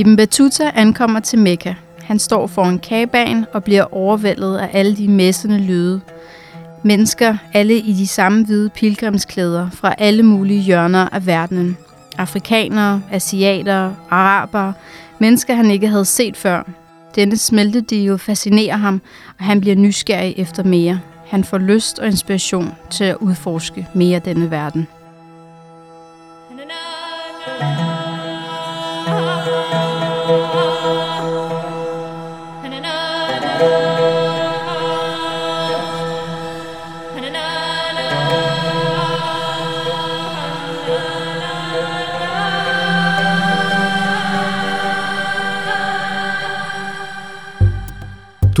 Ibn Battuta ankommer til Mekka. Han står foran kabaen og bliver overvældet af alle de messende lyde. Mennesker, alle i de samme hvide pilgrimsklæder fra alle mulige hjørner af verdenen. Afrikanere, asiater, araber, mennesker han ikke havde set før. Denne smeltedio fascinerer ham, og han bliver nysgerrig efter mere. Han får lyst og inspiration til at udforske mere denne verden.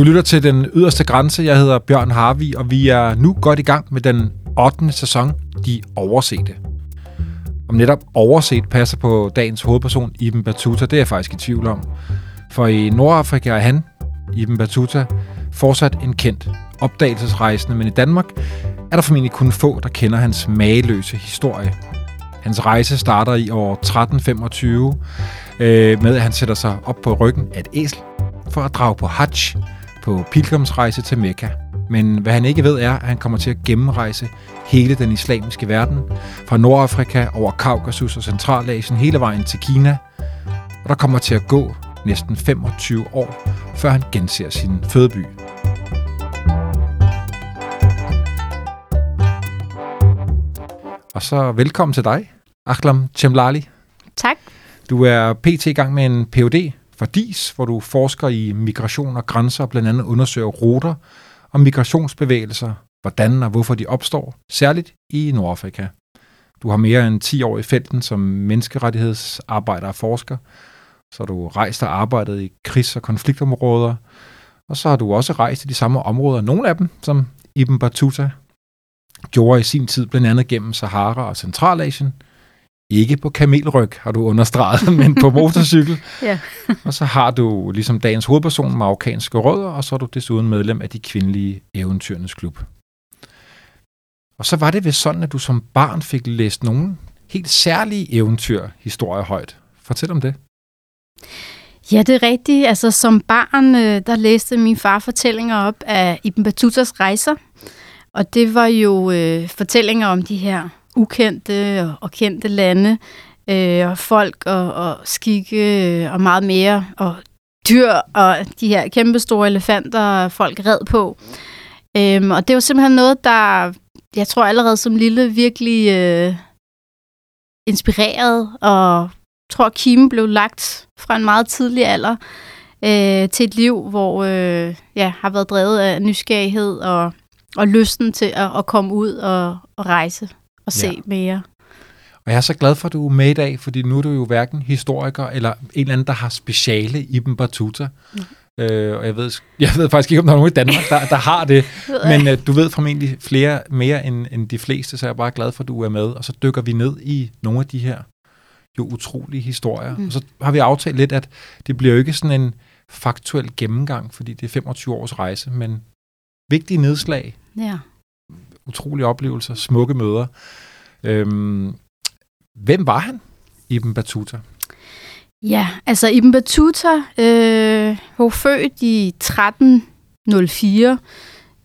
Du lytter til Den Yderste Grænse. Jeg hedder Bjørn Harvi, og vi er nu godt i gang med den 8. sæson, De Oversete. Om netop overset passer på dagens hovedperson, Ibn Battuta, det er jeg faktisk i tvivl om. For i Nordafrika er han, Ibn Battuta, fortsat en kendt opdagelsesrejsende, men i Danmark er der formentlig kun få, der kender hans mageløse historie. Hans rejse starter i år 1325 øh, med, at han sætter sig op på ryggen af et æsel for at drage på Hajj, på pilgrimsrejse til Mekka. Men hvad han ikke ved er, at han kommer til at gennemrejse hele den islamiske verden, fra Nordafrika over Kaukasus og Centralasien hele vejen til Kina. Og der kommer til at gå næsten 25 år, før han genser sin fødeby. Og så velkommen til dig, Aklam Chemlali. Tak. Du er pt. i gang med en Ph.D fra DIS, hvor du forsker i migration og grænser, og blandt andet undersøger ruter og migrationsbevægelser, hvordan og hvorfor de opstår, særligt i Nordafrika. Du har mere end 10 år i felten som menneskerettighedsarbejder og forsker, så har du rejst og arbejdet i krigs- og konfliktområder, og så har du også rejst i de samme områder, nogle af dem, som Ibn Battuta gjorde i sin tid, blandt andet gennem Sahara og Centralasien. Ikke på kamelryg, har du understreget, men på motorcykel. Ja. og så har du, ligesom dagens hovedperson, marokkanske rødder, og så er du desuden medlem af de kvindelige eventyrenes klub. Og så var det ved sådan, at du som barn fik læst nogle helt særlige eventyrhistorier højt. Fortæl om det. Ja, det er rigtigt. Altså, som barn, øh, der læste min far fortællinger op af Ibn Battutas rejser. Og det var jo øh, fortællinger om de her ukendte og, og kendte lande, øh, og folk og, og skikke øh, og meget mere, og dyr og de her kæmpestore elefanter, folk red på. Øhm, og det var simpelthen noget, der, jeg tror allerede som lille, virkelig øh, inspireret, og tror, kimen blev lagt fra en meget tidlig alder øh, til et liv, hvor øh, ja, har været drevet af nysgerrighed og, og lysten til at, at komme ud og, og rejse og se Ja. mere. Og jeg er så glad for, at du er med i dag, fordi nu er du jo hverken historiker eller en eller anden, der har speciale i Ibn Battuta. Mm. Øh, og jeg ved, jeg ved faktisk ikke, om der er nogen i Danmark, der, der har det. Men øh, du ved formentlig flere mere end, end de fleste, så jeg er bare glad for, at du er med. Og så dykker vi ned i nogle af de her jo utrolige historier. Mm. Og så har vi aftalt lidt, at det bliver jo ikke sådan en faktuel gennemgang, fordi det er 25 års rejse, men vigtige nedslag, Ja utrolige oplevelser, smukke møder. Øhm, hvem var han, Ibn Battuta? Ja, altså Ibn Battuta øh, var født i 1304,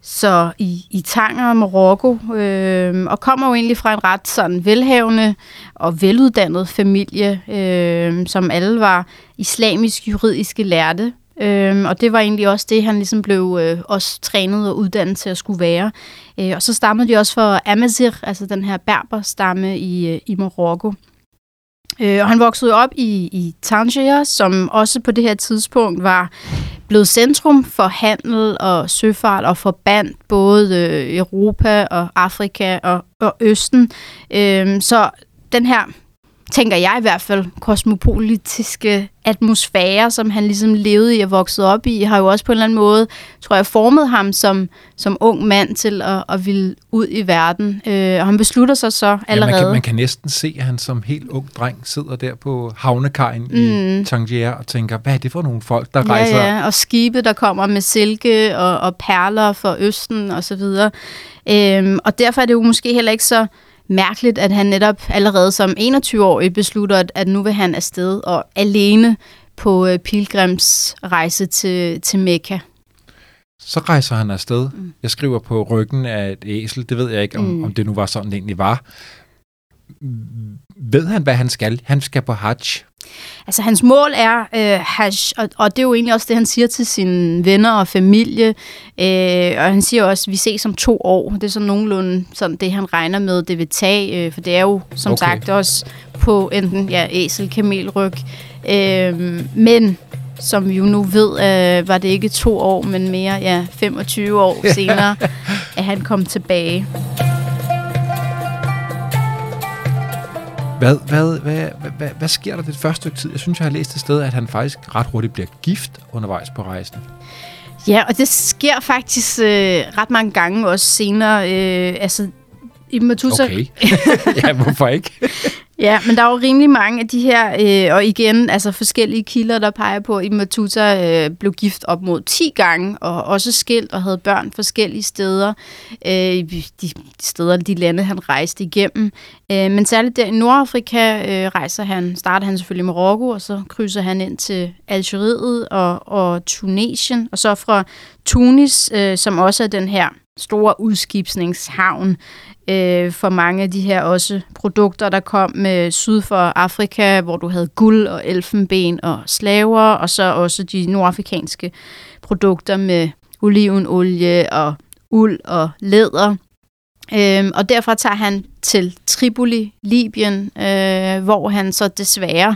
så i, i Tanger, Marokko, øh, og kommer jo egentlig fra en ret sådan velhavende og veluddannet familie, øh, som alle var islamisk juridiske lærte. Øh, og det var egentlig også det, han ligesom blev øh, også trænet og uddannet til at skulle være. Øh, og så stammede de også for Amazigh, altså den her berberstamme i, øh, i Marokko. Øh, og han voksede op i, i Tangier, som også på det her tidspunkt var blevet centrum for handel og søfart og forbandt både øh, Europa og Afrika og, og Østen. Øh, så den her tænker jeg i hvert fald, kosmopolitiske atmosfære, som han ligesom levede i og voksede op i, har jo også på en eller anden måde, tror jeg, formet ham som, som ung mand til at, at ville ud i verden. Øh, og han beslutter sig så allerede. Ja, man, kan, man kan næsten se, at han som helt ung dreng sidder der på havnekajen mm. i Tangier og tænker, hvad er det for nogle folk, der ja, rejser? Ja, og skibe, der kommer med silke og, og perler for Østen og så videre. Øhm, og derfor er det jo måske heller ikke så mærkeligt, at han netop allerede som 21-årig beslutter, at, nu vil han afsted og alene på øh, pilgrimsrejse til, til Mekka. Så rejser han afsted. Mm. Jeg skriver på ryggen af et æsel. Det ved jeg ikke, om, mm. om det nu var sådan, det egentlig var. Ved han, hvad han skal? Han skal på hajj. Altså, hans mål er øh, hajj, og, og det er jo egentlig også det, han siger til sine venner og familie. Øh, og han siger også, at vi ses om to år. Det er så nogenlunde sådan det, han regner med, det vil tage. Øh, for det er jo, som okay. sagt, også på enten ja, æsel, kamelryg. Øh, men som vi jo nu ved, øh, var det ikke to år, men mere ja, 25 år senere, at han kom tilbage. Hvad, hvad, hvad, hvad, hvad, sker der det første stykke tid? Jeg synes, jeg har læst et sted, at han faktisk ret hurtigt bliver gift undervejs på rejsen. Ja, og det sker faktisk øh, ret mange gange også senere. Øh, altså, Ibn Battuta... Okay. ja, hvorfor ikke? Ja, men der er jo rimelig mange af de her, øh, og igen, altså forskellige kilder, der peger på, at Matuta øh, blev gift op mod 10 gange, og også skilt og havde børn forskellige steder, øh, de, de steder, de lande, han rejste igennem. Øh, men særligt der i Nordafrika øh, rejser han, starter han selvfølgelig i Marokko, og så krydser han ind til Algeriet og, og Tunesien, og så fra Tunis, øh, som også er den her store udskibsningshavn øh, for mange af de her også produkter, der kom med syd for Afrika, hvor du havde guld og elfenben og slaver, og så også de nordafrikanske produkter med olivenolie og uld og læder. Øhm, og derfra tager han til Tripoli, Libyen, øh, hvor han så desværre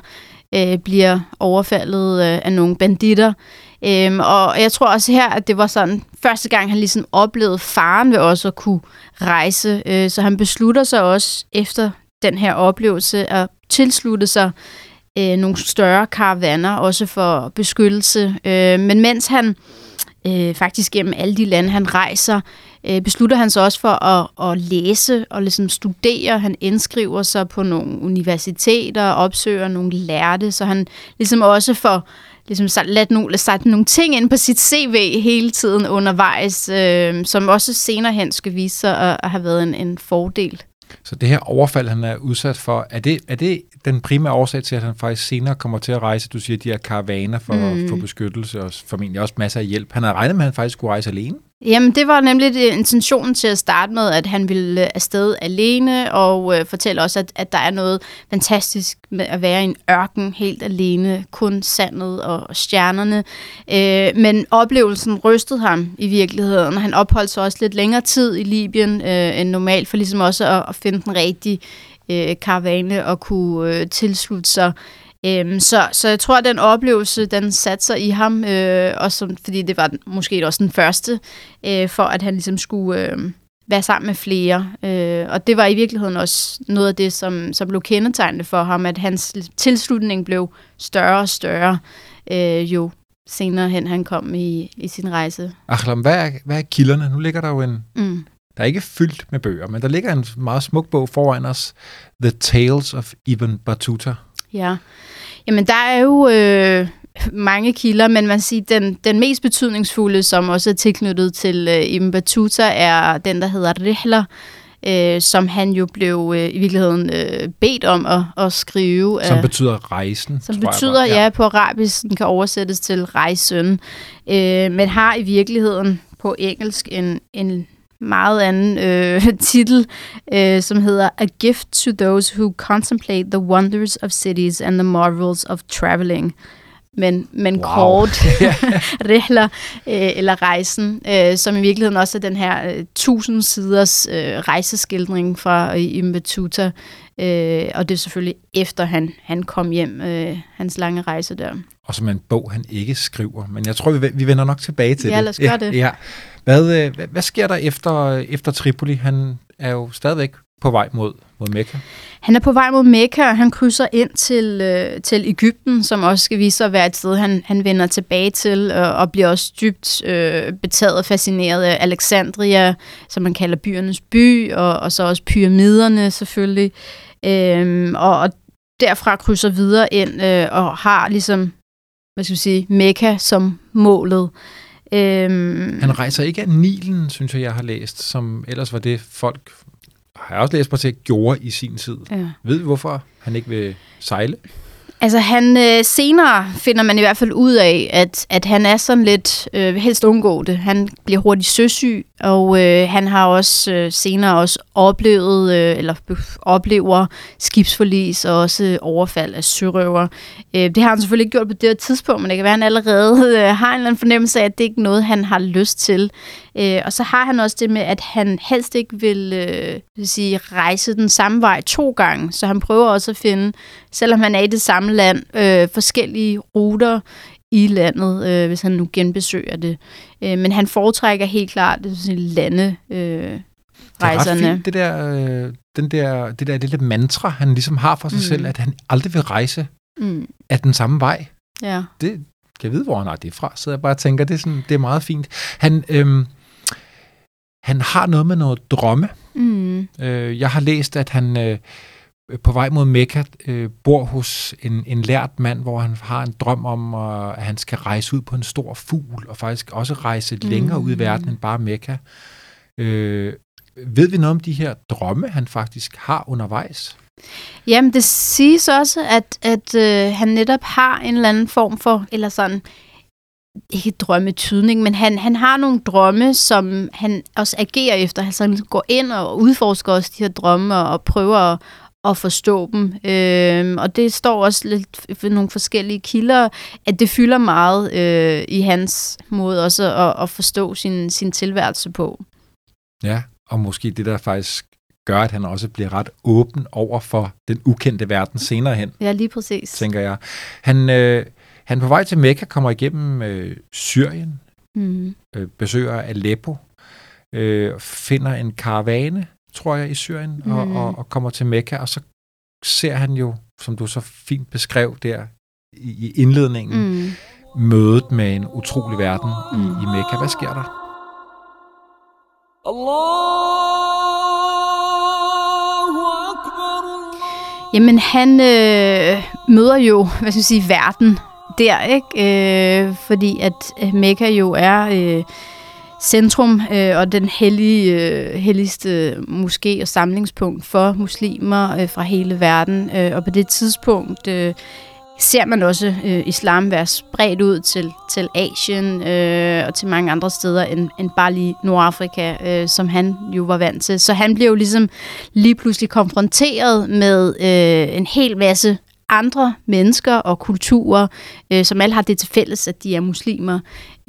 øh, bliver overfaldet øh, af nogle banditter. Øhm, og jeg tror også her, at det var sådan første gang, han ligesom oplevede faren ved også at kunne rejse. Øh, så han beslutter sig også efter den her oplevelse at tilslutte sig øh, nogle større karavaner, også for beskyttelse. Øh, men mens han øh, faktisk gennem alle de lande, han rejser, øh, beslutter han sig også for at, at læse og ligesom studere. Han indskriver sig på nogle universiteter og opsøger nogle lærte, så han ligesom også får ligesom sat, nogle, sat nogle ting ind på sit CV hele tiden undervejs, øh, som også senere hen skal vise sig at, at have været en, en fordel. Så det her overfald, han er udsat for, er det, er det den primære årsag til, at han faktisk senere kommer til at rejse, du siger, de her karavaner for, mm. for beskyttelse og formentlig også masser af hjælp. Han havde regnet med, at han faktisk skulle rejse alene? Jamen, det var nemlig det, intentionen til at starte med, at han ville øh, afsted alene, og øh, fortælle også, at, at der er noget fantastisk med at være i en ørken helt alene, kun sandet og stjernerne. Øh, men oplevelsen rystede ham i virkeligheden. Han opholdt sig også lidt længere tid i Libyen øh, end normalt, for ligesom også at, at finde den rigtige øh, karavane og kunne øh, tilslutte sig Øhm, så, så jeg tror, at den oplevelse, den satte sig i ham, øh, også som, fordi det var måske også den første, øh, for at han ligesom skulle øh, være sammen med flere. Øh, og det var i virkeligheden også noget af det, som, som blev kendetegnende for ham, at hans tilslutning blev større og større, øh, jo senere hen han kom i, i sin rejse. Achlam, hvad er, hvad er kilderne? Nu ligger der jo en... Mm. Der er ikke fyldt med bøger, men der ligger en meget smuk bog foran os, The Tales of Ibn Battuta. Ja, jamen der er jo øh, mange kilder, men man siger, den, den mest betydningsfulde, som også er tilknyttet til øh, Ibn Battuta, er den, der hedder Rihla, øh, som han jo blev øh, i virkeligheden øh, bedt om at, at skrive. Som øh, betyder rejsen, Som betyder, ja. ja, på arabisk, den kan oversættes til rejsen, øh, men har i virkeligheden på engelsk en, en meget anden øh, titel, øh, som hedder A Gift to Those Who Contemplate the Wonders of Cities and the Marvels of Traveling. Men, men wow. kort, rehler, øh, eller rejsen, øh, som i virkeligheden også er den her øh, tusind siders øh, rejseskildring fra øh, Ibn Battuta, øh, og det er selvfølgelig efter han, han kom hjem, øh, hans lange rejse der. Og som en bog, han ikke skriver, men jeg tror, vi, vi vender nok tilbage til ja, det. Ja, lad os gøre det. Ja. Hvad, øh, hvad, hvad sker der efter, efter Tripoli? Han er jo stadigvæk på vej mod, mod Mekka? Han er på vej mod Mekka, og han krydser ind til, øh, til Ægypten, som også skal vise sig at være et sted, han, han vender tilbage til, øh, og bliver også dybt øh, betaget og fascineret af Alexandria, som man kalder byernes by, og, og så også pyramiderne selvfølgelig. Øh, og, og derfra krydser videre ind øh, og har ligesom, hvad skal vi sige, Mekka som målet. Øhm, han rejser ikke af Nilen, synes jeg, jeg har læst, som ellers var det folk, har jeg også læst på til, gjorde i sin tid. Ja. Ved vi, hvorfor han ikke vil sejle? Altså han øh, senere finder man i hvert fald ud af, at, at han er sådan lidt, øh, helst undgå det. Han bliver hurtigt søsyg, og øh, han har også øh, senere også oplevet, øh, eller oplever skibsforlis og også overfald af sørøver. Øh, det har han selvfølgelig ikke gjort på det her tidspunkt, men det kan være, at han allerede øh, har en eller anden fornemmelse af, at det ikke er noget, han har lyst til. Øh, og så har han også det med, at han helst ikke vil, øh, vil sige, rejse den samme vej to gange. Så han prøver også at finde, selvom han er i det samme land, øh, forskellige ruter i landet, øh, hvis han nu genbesøger det. Øh, men han foretrækker helt klart det sådan, lande øh, rejserne. Det er ret fint, det der, øh, den der, det der lille mantra, han ligesom har for sig mm. selv, at han aldrig vil rejse mm. af den samme vej. Ja. Det kan jeg vide, hvor han har det fra, så jeg bare tænker, det er, sådan, det er meget fint. Han, øhm, han har noget med noget drømme. Mm. Øh, jeg har læst, at han øh, på vej mod Mekka øh, bor hos en, en lært mand, hvor han har en drøm om, øh, at han skal rejse ud på en stor fugl, og faktisk også rejse mm. længere ud i verden end bare Mekka. Øh, ved vi noget om de her drømme, han faktisk har undervejs? Jamen, det siges også, at, at øh, han netop har en eller anden form for, eller sådan, ikke drømmetydning, men han, han har nogle drømme, som han også agerer efter. Altså han går ind og udforsker også de her drømme og, og prøver at, at forstå dem. Øhm, og det står også lidt for nogle forskellige kilder, at det fylder meget øh, i hans måde også at, at forstå sin, sin tilværelse på. Ja, og måske det der faktisk gør, at han også bliver ret åben over for den ukendte verden senere hen. Ja, lige præcis. Tænker jeg. Han, øh, han på vej til Mekka kommer igennem øh, Syrien, mm. øh, besøger Aleppo, øh, finder en karavane, tror jeg, i Syrien, mm. og, og, og kommer til Mekka, og så ser han jo, som du så fint beskrev der i, i indledningen, mm. mødet med en utrolig verden mm. i, i Mekka. Hvad sker der? Jamen, han øh, møder jo, hvad skal jeg sige, verden der, ikke? Øh, fordi at Mekka jo er øh, centrum øh, og den hellige, øh, helligste moské og samlingspunkt for muslimer øh, fra hele verden. Øh, og på det tidspunkt øh, ser man også øh, islam være spredt ud til, til Asien øh, og til mange andre steder end, end bare lige Nordafrika, øh, som han jo var vant til. Så han bliver jo ligesom lige pludselig konfronteret med øh, en hel masse andre mennesker og kulturer, øh, som alle har det til fælles, at de er muslimer.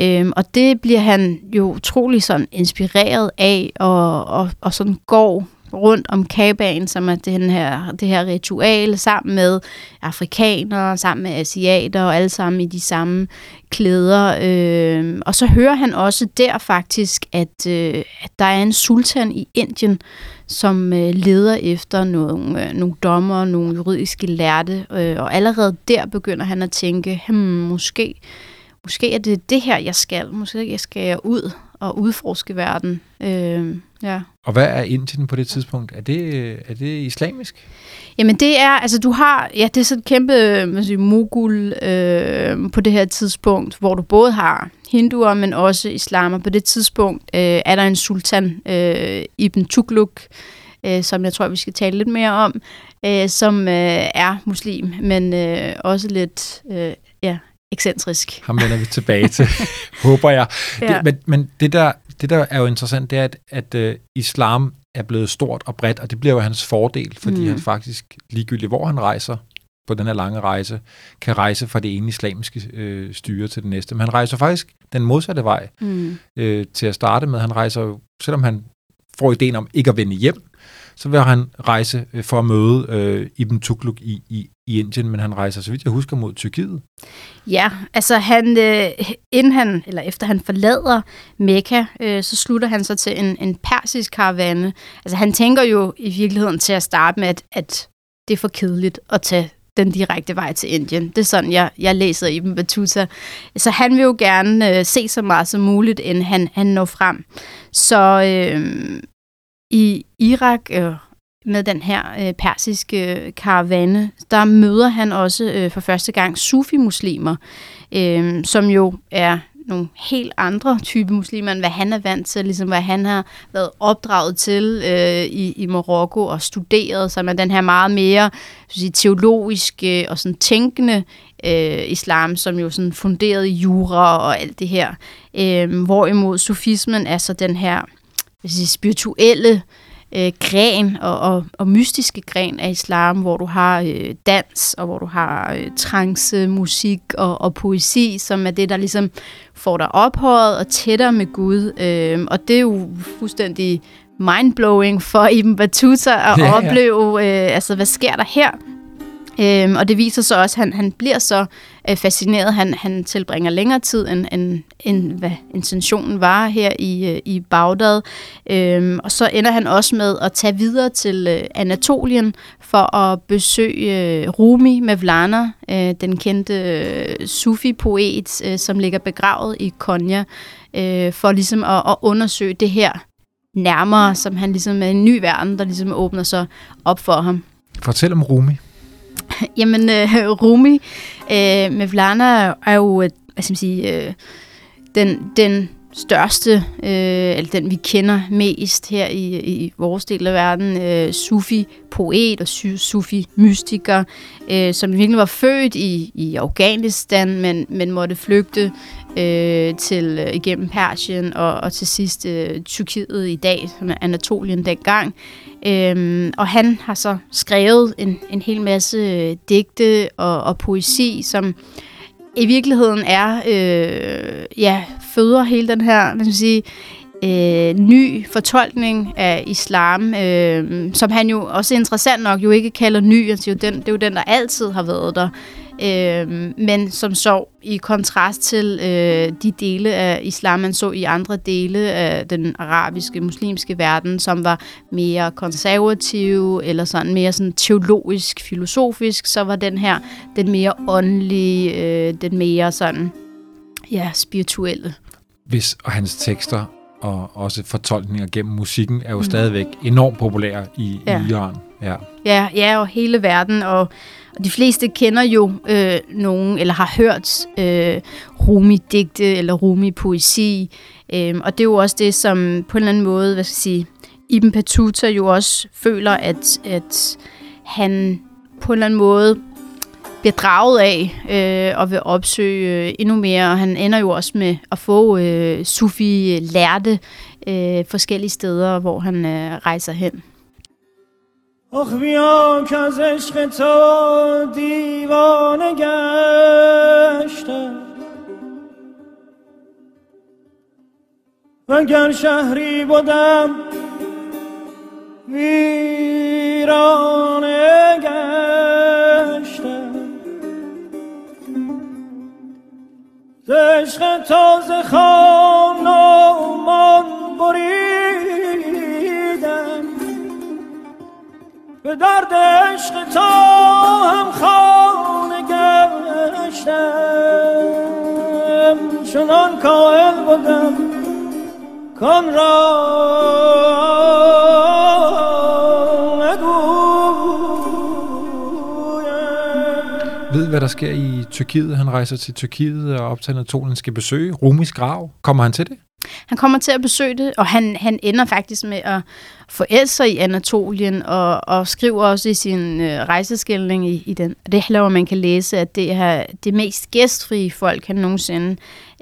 Øh, og det bliver han jo utrolig sådan inspireret af, og, og, og sådan går rundt om kabaen, som er den her, det her ritual, sammen med afrikanere, sammen med asiater, og alle sammen i de samme klæder. Øh, og så hører han også der faktisk, at, øh, at der er en sultan i Indien, som øh, leder efter nogle, øh, nogle dommer, nogle juridiske lærte, øh, og allerede der begynder han at tænke, hmm, måske, måske er det det her, jeg skal. Måske skal jeg ud og udforske verden. Øh, ja. Og hvad er Indien på det tidspunkt? Er det, er det islamisk? Jamen det er, altså du har, ja det er sådan et kæmpe man siger, mogul øh, på det her tidspunkt, hvor du både har hinduer, men også islamer. På det tidspunkt øh, er der en sultan, øh, Ibn Tugluk, øh, som jeg tror, vi skal tale lidt mere om, øh, som øh, er muslim, men øh, også lidt øh, ja, ekscentrisk. Ham vender vi tilbage til, håber jeg. Ja. Det, men men det, der, det, der er jo interessant, det er, at, at uh, islam er blevet stort og bredt, og det bliver jo hans fordel, fordi mm. han faktisk, ligegyldigt hvor han rejser på den her lange rejse, kan rejse fra det ene islamiske øh, styre til det næste. Men han rejser faktisk den modsatte vej mm. øh, til at starte med. Han rejser, selvom han får ideen om ikke at vende hjem, så vil han rejse øh, for at møde øh, Ibn Tukluk i, i, i Indien, men han rejser, så vidt jeg husker, mod Tyrkiet. Ja, altså han, øh, inden han, eller efter han forlader Mekka, øh, så slutter han sig til en, en persisk karavane. Altså han tænker jo i virkeligheden til at starte med, at, at det er for kedeligt at tage den direkte vej til Indien. Det er sådan, jeg, jeg læser Ibn Battuta. Så han vil jo gerne øh, se så meget som muligt, inden han, han når frem. Så øh, i Irak øh, med den her øh, persiske øh, karavane, der møder han også øh, for første gang sufi-muslimer, øh, som jo er nogle helt andre type muslimer, end hvad han er vant til, ligesom hvad han har været opdraget til øh, i, i Marokko og studeret, som er den her meget mere sige, teologiske og sådan tænkende øh, islam, som jo sådan funderet i jura og alt det her. Øh, hvorimod sufismen er så den her sige, spirituelle øh, gren og, og, og mystiske gren af islam, hvor du har øh, dans, og hvor du har øh, trance, musik og, og poesi, som er det, der ligesom får dig ophøjet og tættere med Gud. Øh, og det er jo fuldstændig mindblowing for Ibn Battuta at ja, ja. opleve, øh, altså hvad sker der her? Øhm, og det viser sig også, at han, han bliver så øh, fascineret. Han, han tilbringer længere tid, end, end, end hvad intentionen var her i, øh, i Bagdad. Øhm, og så ender han også med at tage videre til øh, Anatolien for at besøge øh, Rumi Mevlana, øh, den kendte øh, sufi-poet, øh, som ligger begravet i Konya, øh, for ligesom at, at undersøge det her nærmere, som han ligesom er en ny verden, der ligesom åbner sig op for ham. Fortæl om Rumi. Jamen, øh, Rumi øh, uh, Mevlana er jo, øh, hvad skal man sige, øh, den, den største, øh, eller den vi kender mest her i, i vores del af verden, øh, sufi-poet og sufi-mystiker, øh, som virkelig var født i, i Afghanistan, men, men måtte flygte øh, til øh, igennem Persien og, og til sidst øh, Tyrkiet i dag, som er Anatolien dengang. Øhm, og han har så skrevet en, en hel masse øh, digte og, og poesi, som i virkeligheden er, øh, ja, føder hele den her, hvad skal man sige, øh, ny fortolkning af islam, øh, som han jo også interessant nok jo ikke kalder ny, altså jo den, det er jo den, der altid har været der øh, men som så i kontrast til øh, de dele af islam, man så i andre dele af den arabiske, muslimske verden, som var mere konservative, eller sådan mere sådan teologisk, filosofisk, så var den her den mere åndelige, øh, den mere sådan, ja, spirituelle. Hvis, og hans tekster og også fortolkninger gennem musikken er jo mm. stadigvæk enormt populære i, ja. i Iran. Ja. ja, ja, og hele verden, og og de fleste kender jo øh, nogen, eller har hørt øh, Rumi-digte eller Rumi-poesi. Øh, og det er jo også det, som på en eller anden måde, hvad skal jeg sige, Ibn Battuta jo også føler, at, at han på en eller anden måde bliver draget af øh, og vil opsøge øh, endnu mere. Og han ender jo også med at få øh, Sufi-lærte øh, forskellige steder, hvor han øh, rejser hen. آخ بیا که از عشق تو دیوانه گشتم. وگر شهری بودم ویرانه گشتم. ز عشق تازه خان و بریدم. به درد عشق تا هم خانه گشتم. چنان کائل بودم کن را hvad der sker i Tyrkiet. Han rejser til Tyrkiet og optager, at Anatolien skal besøge Rumis grav. Kommer han til det? Han kommer til at besøge det, og han, han ender faktisk med at forelske sig i Anatolien, og, og skriver også i sin øh, rejseskildring i, i den. Det er man kan læse, at det er det mest gæstfrie folk, han nogensinde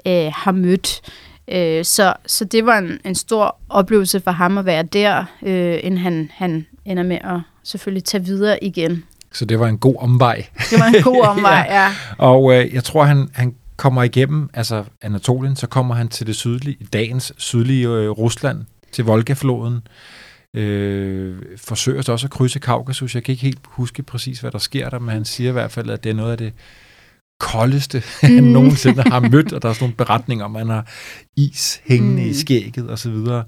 øh, har mødt. Øh, så, så det var en, en stor oplevelse for ham at være der, øh, inden han, han ender med at selvfølgelig tage videre igen. Så det var en god omvej. Det var en god omvej, ja. ja. Og øh, jeg tror, han, han kommer igennem altså Anatolien, så kommer han til det sydlige, dagens sydlige øh, Rusland, til Volgafloden. øh, forsøger så også at krydse Kaukasus. Jeg kan ikke helt huske præcis, hvad der sker der, men han siger i hvert fald, at det er noget af det koldeste, han Mm. nogensinde har mødt, og der er sådan nogle beretninger om, at han har is hængende mm. i skægget og så videre.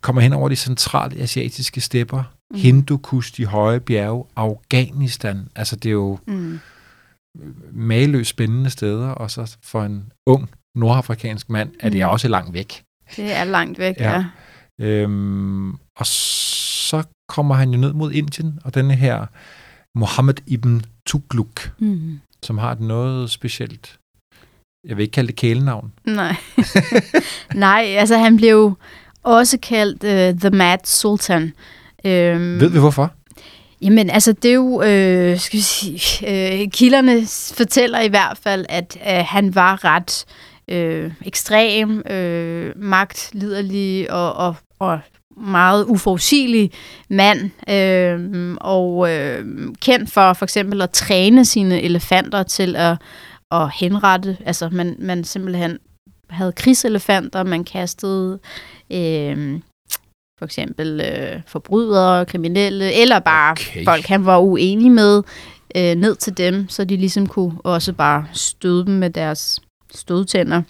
Kommer hen over de centrale asiatiske stepper, mm. Hindukush, de høje bjerge, Afghanistan. Altså, det er jo Mm. mageløst spændende steder, og så for en ung nordafrikansk mand er det Mm. også langt væk. Det er langt væk, Ja. ja. Øhm, og så kommer han jo ned mod Indien, og denne her Mohammed ibn Tughlaq, Mm. som har et noget specielt, jeg vil ikke kalde det kælenavn. Nej. Nej, altså han blev også kaldt uh, The Mad Sultan. Øhm, Ved vi hvorfor? Jamen, altså, det er jo, øh, skal vi sige, øh, kilderne fortæller i hvert fald, at øh, han var ret øh, ekstrem, øh, magtliderlig og, og, og meget uforudsigelig mand, øh, og øh, kendt for for eksempel at træne sine elefanter til at, at henrette. Altså, man, man simpelthen havde krigselefanter, man kastede... Øh, for eksempel øh, forbrydere, kriminelle, eller bare Okay. folk, han var uenig med, øh, ned til dem, så de ligesom kunne også bare støde dem med deres stødtænder.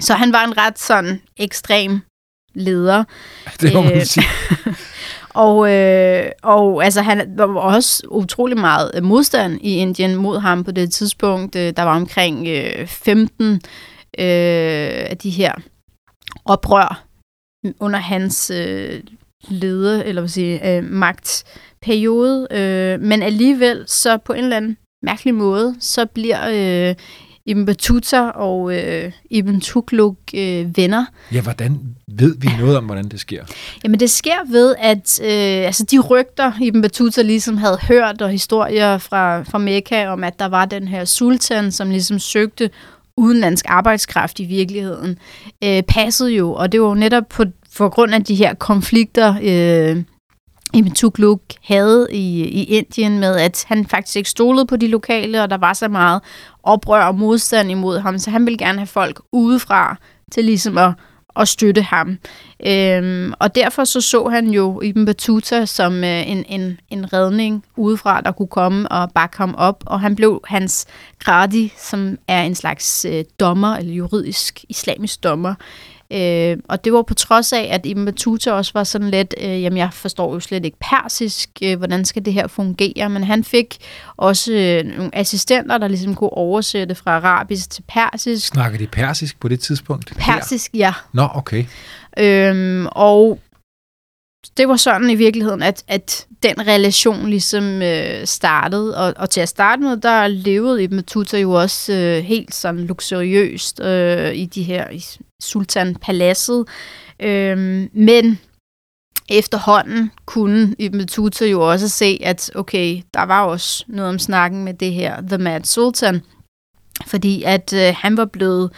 Så han var en ret sådan ekstrem leder. Det må man Øh, sige. Og, øh, og altså, han var også utrolig meget øh, modstand i Indien mod ham på det tidspunkt. Øh, Der var omkring øh, 15 øh, af de her oprør under hans øh, lede, eller hvad sige, øh, magtperiode. Øh, men alligevel, så på en eller anden mærkelig måde, så bliver øh, Ibn Battuta og øh, Ibn Tughlaq øh, venner. Ja, hvordan ved vi noget om, hvordan det sker? Jamen det sker ved, at øh, altså de rygter, Ibn Battuta ligesom havde hørt, og historier fra, fra Mekka om, at der var den her sultan, som ligesom søgte udenlandsk arbejdskraft i virkeligheden, øh, passede jo, og det var jo netop på, for grund af de her konflikter, øh, Ibn Tugluk havde i, i Indien med, at han faktisk ikke stolede på de lokale, og der var så meget oprør og modstand imod ham, så han ville gerne have folk udefra til ligesom at, at støtte ham. Øhm, og derfor så så han jo Ibn Battuta som øh, en, en, en redning udefra, der kunne komme og bakke ham op, og han blev hans gradi, som er en slags øh, dommer, eller juridisk islamisk dommer. Øh, og det var på trods af, at Ibn Battuta også var sådan lidt, øh, jamen jeg forstår jo slet ikke persisk, øh, hvordan skal det her fungere, men han fik også øh, nogle assistenter, der ligesom kunne oversætte fra arabisk til persisk. Snakker de persisk på det tidspunkt? Her? Persisk, ja. Nå, okay. Øhm, og det var sådan i virkeligheden, at, at den relation ligesom øh, startede. Og, og til at starte med, der levede Ibn Tuta jo også øh, helt sådan luksuriøst øh, i de her i sultanpaladset. Øh, men efterhånden kunne Ibn Tuta jo også se, at okay, der var også noget om snakken med det her The Mad Sultan. Fordi at øh, han var blevet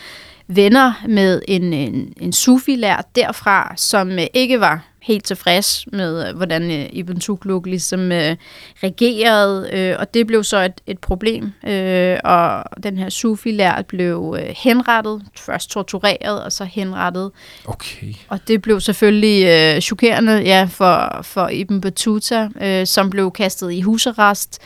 venner med en, en, en sufi-lær derfra, som øh, ikke var helt tilfreds med, øh, hvordan øh, Ibn Tughlaq ligesom øh, regerede, øh, og det blev så et, et problem, øh, og den her sufi-lær blev øh, henrettet, først tortureret, og så henrettet, Okay. og det blev selvfølgelig øh, chokerende ja, for, for Ibn Battuta, øh, som blev kastet i husarrest,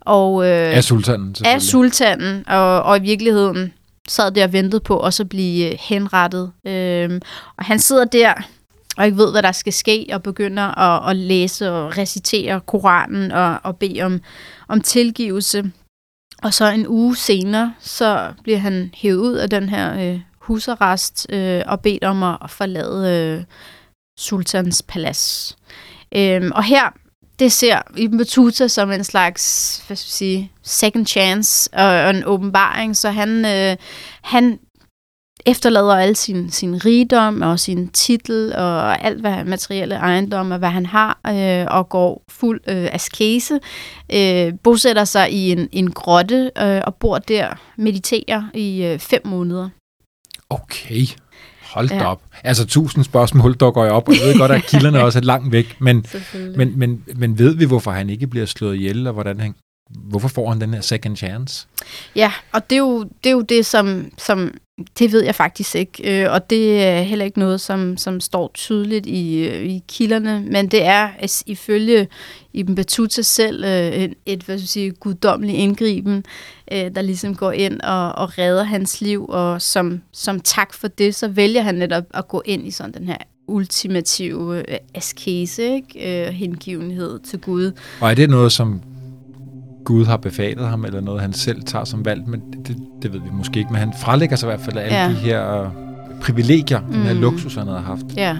og øh, Af sultanen, af sultanen, og, og i virkeligheden sad der og ventede på også at blive øh, henrettet. Øhm, og han sidder der og ikke ved, hvad der skal ske, og begynder at, at læse og recitere Koranen og, og bede om, om tilgivelse. Og så en uge senere, så bliver han hævet ud af den her øh, husarrest øh, og bedt om at, forlade øh, sultans palads. Øhm, og her, det ser Ibn Battuta som en slags, hvad skal jeg sige, second chance og, og en åbenbaring, så han, øh, han efterlader al sin, sin rigdom og sin titel og alt hvad materielle ejendom og hvad han har, øh, og går fuld øh, askese, øh, bosætter sig i en, en grotte øh, og bor der, mediterer i øh, fem måneder. Okay. Hold da Ja. op. Altså, tusind spørgsmål dukker jeg op, og jeg ved godt, at kilderne også er langt væk, men, men, men, men ved vi, hvorfor han ikke bliver slået ihjel, og hvordan han hvorfor får han den her second chance? Ja, og det er jo det, er jo det som, som det ved jeg faktisk ikke, øh, og det er heller ikke noget, som, som står tydeligt i, øh, i kilderne, men det er ifølge Ibn Battuta selv øh, et, hvad skal sige, guddommeligt indgriben, øh, der ligesom går ind og, og redder hans liv, og som, som tak for det, så vælger han netop at gå ind i sådan den her ultimative øh, askese, ikke? Øh, hengivenhed til Gud. Og er det noget, som Gud har befalet ham, eller noget, han selv tager som valg, men det, det ved vi måske ikke. Men han frelægger sig i hvert fald af alle ja. de her uh, privilegier, mm. den her luksus, han har haft. Ja.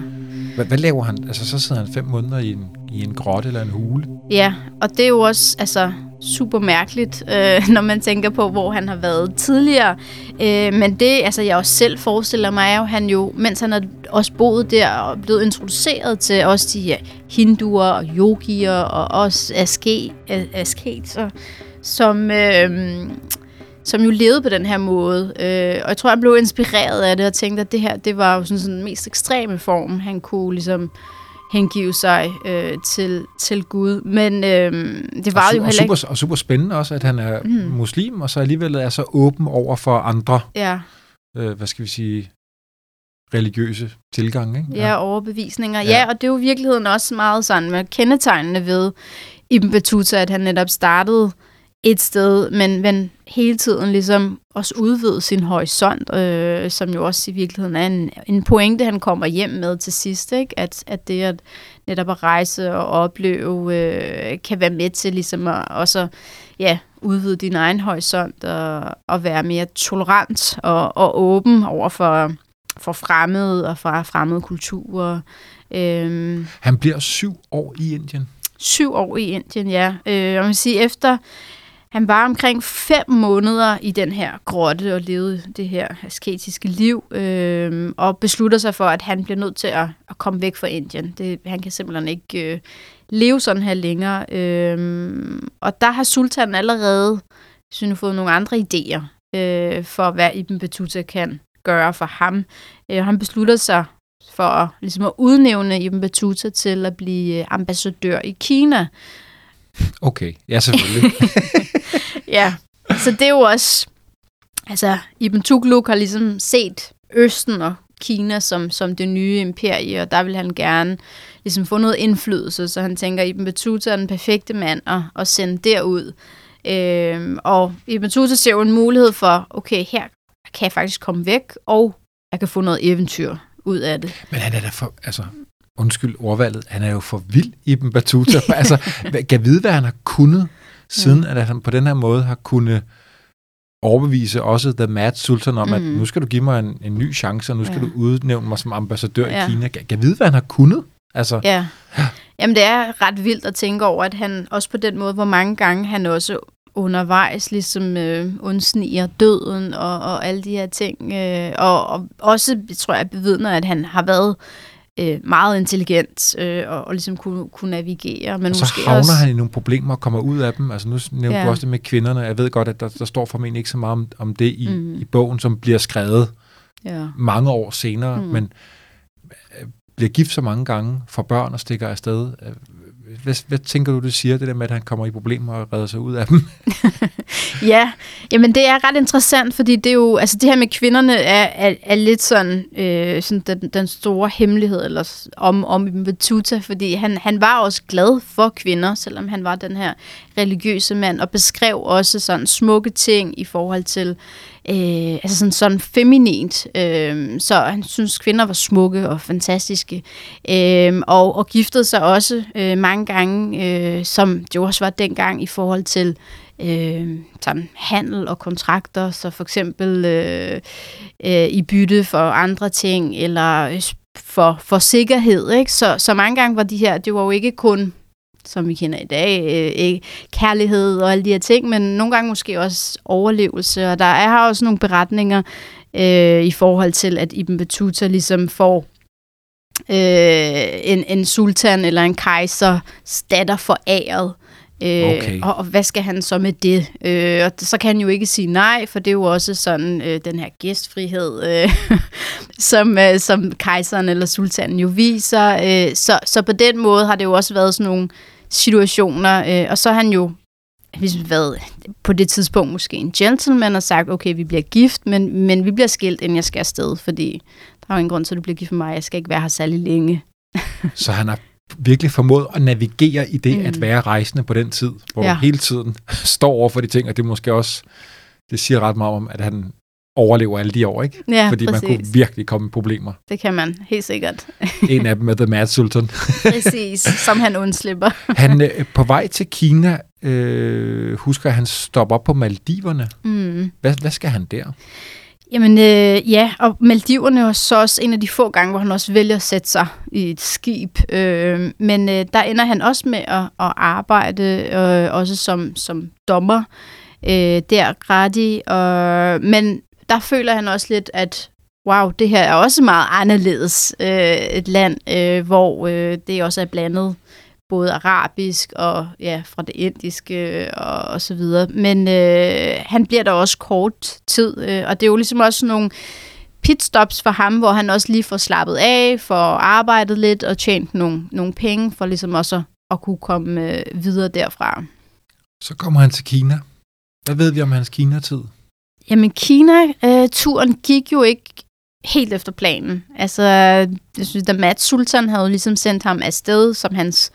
Hvad, hvad laver han? Altså, så sidder han fem måneder i en, i en grotte eller en hule. Ja, og det er jo også altså, super mærkeligt, øh, når man tænker på, hvor han har været tidligere. Øh, men det, altså, jeg også selv forestiller mig, er jo, han jo, mens han har også boet der og blevet introduceret til også de ja, hinduer og yogier og også aske, asketer, som... Øh, som jo levede på den her måde. Øh, og jeg tror, han blev inspireret af det og tænkte, at det her det var jo sådan, sådan den mest ekstreme form, han kunne ligesom hengive sig øh, til, til Gud. Men øh, det var jo heller ikke... Og super spændende også, at han er mm. muslim, og så alligevel er så åben over for andre, ja. øh, hvad skal vi sige, religiøse tilgang. Ikke? Ja, ja overbevisninger. Ja. ja, og det er jo i virkeligheden også meget sådan med kendetegnende ved Ibn Battuta, at han netop startede et sted, men, men hele tiden ligesom også udvide sin horisont, øh, som jo også i virkeligheden er en, en pointe, han kommer hjem med til sidst, ikke? At, at det at netop at rejse og opleve øh, kan være med til ligesom at også ja, udvide din egen horisont og, og være mere tolerant og, og åben over for, for fremmede og fra fremmede kulturer. Øh, han bliver syv år i Indien. Syv år i Indien, ja. Øh, jeg vil sige, efter han var omkring fem måneder i den her grotte og levede det her asketiske liv, øh, og beslutter sig for, at han bliver nødt til at, at komme væk fra Indien. Det, han kan simpelthen ikke øh, leve sådan her længere. Øh, og der har sultanen allerede synes, fået nogle andre idéer øh, for, hvad Ibn Battuta kan gøre for ham. Øh, han beslutter sig for at, ligesom at udnævne Ibn Battuta til at blive ambassadør i Kina. Okay, ja selvfølgelig. ja, så det er jo også... Altså, Ibn Tugluk har ligesom set Østen og Kina som, som det nye imperie, og der vil han gerne ligesom få noget indflydelse, så han tænker, Ibn Battuta er den perfekte mand at, at sende derud. Øhm, og Ibn Battuta ser jo en mulighed for, okay, her kan jeg faktisk komme væk, og jeg kan få noget eventyr ud af det. Men han er da for, altså, undskyld ordvalget, han er jo for vild, Ibn Battuta. altså, kan vide, hvad han har kunnet, siden ja. at han på den her måde har kunnet overbevise også The Mad Sultan om, mm. at nu skal du give mig en, en ny chance, og nu skal ja. du udnævne mig som ambassadør ja. i Kina. Kan, kan vide, hvad han har kunnet? Altså, ja. ja. Jamen, det er ret vildt at tænke over, at han også på den måde, hvor mange gange han også undervejs ligesom øh, undsniger døden og, og alle de her ting. Øh, og, og også, tror jeg, bevidner, at han har været øh, meget intelligent øh, og, og ligesom kunne, kunne navigere. Men og så måske havner også... han i nogle problemer og kommer ud af dem. Altså nu nævnte ja. du også det med kvinderne. Jeg ved godt, at der, der står formentlig ikke så meget om, om det i, mm. i bogen, som bliver skrevet ja. mange år senere. Mm. Men øh, bliver gift så mange gange, for børn og stikker afsted. Øh, hvad, hvad tænker du, det siger, det der med, at han kommer i problemer og redder sig ud af dem? ja, jamen det er ret interessant, fordi det er jo, altså det her med kvinderne er, er, er lidt sådan, øh, sådan den, den store hemmelighed eller om, om Batuta, fordi han, han var også glad for kvinder, selvom han var den her religiøse mand, og beskrev også sådan smukke ting i forhold til øh, altså sådan, sådan feminint. Øh, så han synes, kvinder var smukke og fantastiske. Øh, og, og giftede sig også øh, mange gange, øh, som det også var dengang i forhold til øh, sådan handel og kontrakter. Så for eksempel øh, øh, i bytte for andre ting, eller øh, for, for sikkerhed. Ikke? Så, så mange gange var de her, det var jo ikke kun som vi kender i dag, øh, kærlighed og alle de her ting, men nogle gange måske også overlevelse. Og der er også nogle beretninger øh, i forhold til, at Ibn Battuta ligesom får øh, en, en sultan eller en kejser datter foræret. Øh, okay. og, og hvad skal han så med det? Øh, og så kan han jo ikke sige nej, for det er jo også sådan øh, den her gæstfrihed, øh, som, øh, som kejseren eller sultanen jo viser. Øh, så, så på den måde har det jo også været sådan nogle situationer, øh, og så er han jo ligesom været på det tidspunkt måske en gentleman og sagt, okay, vi bliver gift, men, men vi bliver skilt, inden jeg skal afsted, fordi der er jo ingen grund til, at du bliver gift med mig. Jeg skal ikke være her særlig længe. Så han har virkelig formået at navigere i det mm. at være rejsende på den tid, hvor ja. hele tiden står over for de ting, og det måske også, det siger ret meget om, at han overlever alle de år, ikke? Ja, Fordi præcis. man kunne virkelig komme i problemer. Det kan man, helt sikkert. en af dem er The Mad Sultan. præcis, som han undslipper. han øh, på vej til Kina, øh, husker at han stopper op på Maldiverne. Mm. Hvad, hvad skal han der? Jamen øh, ja, og Maldiverne er så også en af de få gange, hvor han også vælger at sætte sig i et skib. Øh, men øh, der ender han også med at, at arbejde, øh, også som, som dommer øh, der, Gradi. Og, men der føler han også lidt, at wow, det her er også meget anderledes øh, et land, øh, hvor øh, det også er blandet både arabisk og ja, fra det indiske øh, og, og så videre. Men øh, han bliver der også kort tid, øh, og det er jo ligesom også nogle pitstops for ham, hvor han også lige får slappet af, får arbejdet lidt og tjent nogle, nogle penge, for ligesom også at, at kunne komme øh, videre derfra. Så kommer han til Kina. Hvad ved vi om hans Kina-tid? Jamen, Kina-turen gik jo ikke helt efter planen. Altså, jeg synes, da Matt Sultan havde ligesom sendt ham afsted som hans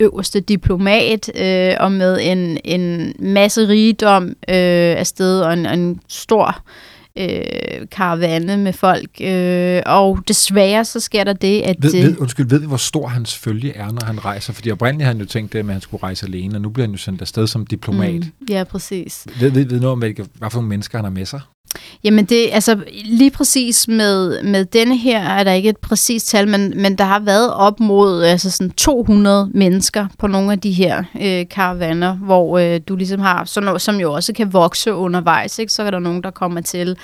øverste diplomat, øh, og med en, en masse rigdom øh, afsted, og en, en stor øh, karavane med folk. Øh, og desværre så sker der det, at... Ved, ved, undskyld, ved vi, hvor stor hans følge er, når han rejser? Fordi oprindeligt havde han jo tænkt det, at han skulle rejse alene, og nu bliver han jo sendt afsted som diplomat. Mm, ja, præcis. Ved, ved, ved noget om, hvad for nogle mennesker han har med sig? Jamen det, altså lige præcis med, med denne her er der ikke et præcist tal, men, men der har været op mod altså sådan 200 mennesker på nogle af de her øh, karavaner, hvor øh, du ligesom har, sådan noget, som jo også kan vokse undervejs, ikke? så er der nogen, der kommer til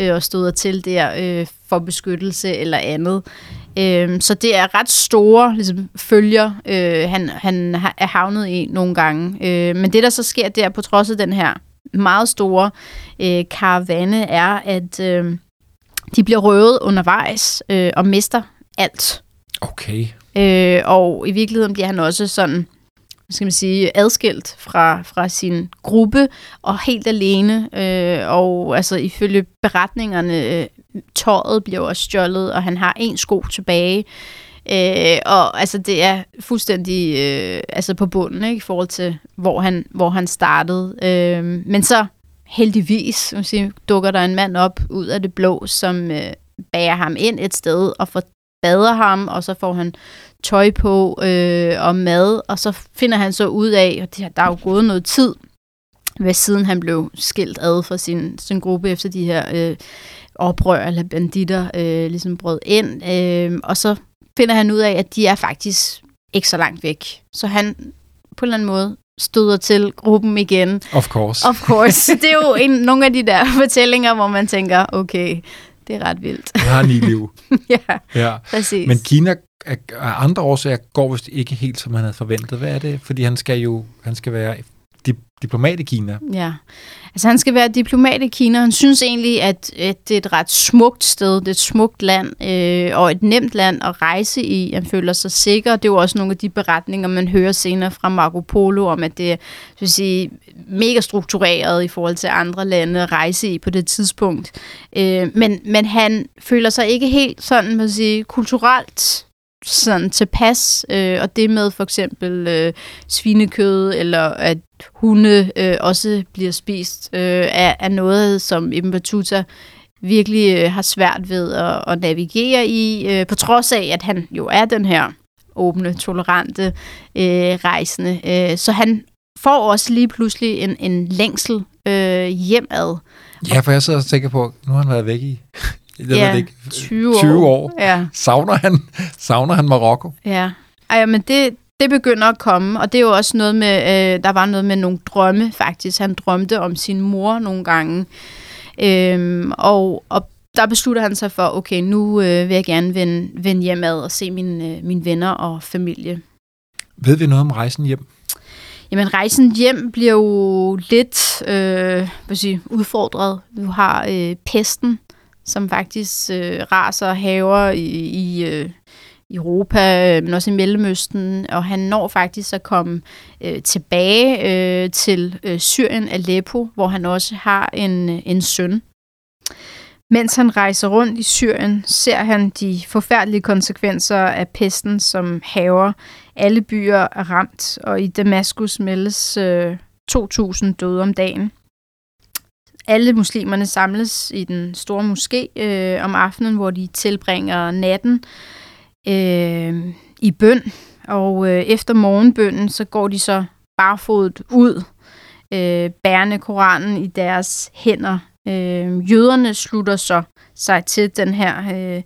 øh, og støder til der øh, for beskyttelse eller andet. Øh, så det er ret store ligesom, følger, øh, han, han er havnet i nogle gange. Øh, men det, der så sker der på trods af den her meget store øh, karavane er, at øh, de bliver røvet undervejs øh, og mister alt. Okay. Øh, og i virkeligheden bliver han også sådan, skal man sige, adskilt fra, fra sin gruppe og helt alene. Øh, og altså ifølge beretningerne, øh, tøjet bliver også stjålet, og han har en sko tilbage. Øh, og altså, det er fuldstændig øh, altså på bunden ikke, i forhold til, hvor han, hvor han startede. Øh, men så heldigvis sige, dukker der en mand op ud af det blå, som øh, bærer ham ind et sted og får bader ham, og så får han tøj på øh, og mad, og så finder han så ud af, og det, der er jo gået noget tid, hvad siden han blev skilt ad fra sin, sin gruppe efter de her øh, oprør eller banditter øh, ligesom brød ind, øh, og så finder han ud af, at de er faktisk ikke så langt væk. Så han på en eller anden måde støder til gruppen igen. Of course. Of course. Det er jo en, nogle af de der fortællinger, hvor man tænker, okay, det er ret vildt. Jeg har ni liv. ja, ja, præcis. Men Kina af andre årsager går vist ikke helt, som han havde forventet. Hvad er det? Fordi han skal jo han skal være diplomat i Kina. Ja, altså han skal være diplomat i Kina. Han synes egentlig, at, at det er et ret smukt sted, det er et smukt land, øh, og et nemt land at rejse i. Han føler sig sikker. Det er jo også nogle af de beretninger, man hører senere fra Marco Polo, om at det er vil sige, mega struktureret i forhold til andre lande at rejse i på det tidspunkt. Øh, men, men han føler sig ikke helt sådan, man sige, kulturelt sådan tilpas, øh, og det med for eksempel øh, svinekød, eller at hunde øh, også bliver spist, øh, er, er noget, som Ibn Battuta virkelig øh, har svært ved at, at navigere i, øh, på trods af, at han jo er den her åbne, tolerante øh, rejsende. Øh, så han får også lige pludselig en, en længsel øh, hjemad. Ja, for jeg sidder og tænker på, nu har han været væk i jeg ja, ved ikke, 20 år. 20 år. Ja. Savner, han, savner han Marokko? Ja, Ej, men det, det begynder at komme, og det er jo også noget med, øh, der var noget med nogle drømme faktisk. Han drømte om sin mor nogle gange, øhm, og, og der beslutter han sig for, okay, nu øh, vil jeg gerne vende, vende hjemad og se mine, øh, mine venner og familie. Ved vi noget om rejsen hjem? Jamen, rejsen hjem bliver jo lidt øh, hvad sige, udfordret. Du har øh, pesten, som faktisk øh, raser og haver i, i, øh, Europa, øh, men også i Mellemøsten, og han når faktisk at komme øh, tilbage øh, til øh, Syrien, Aleppo, hvor han også har en, øh, en søn. Mens han rejser rundt i Syrien, ser han de forfærdelige konsekvenser af pesten, som haver. Alle byer er ramt, og i Damaskus meldes øh, 2.000 døde om dagen. Alle muslimerne samles i den store moské øh, om aftenen, hvor de tilbringer natten øh, i bøn. Og øh, efter morgenbønnen, så går de så barfodet ud, øh, bærende Koranen i deres hænder. Øh, jøderne slutter så sig til den her øh,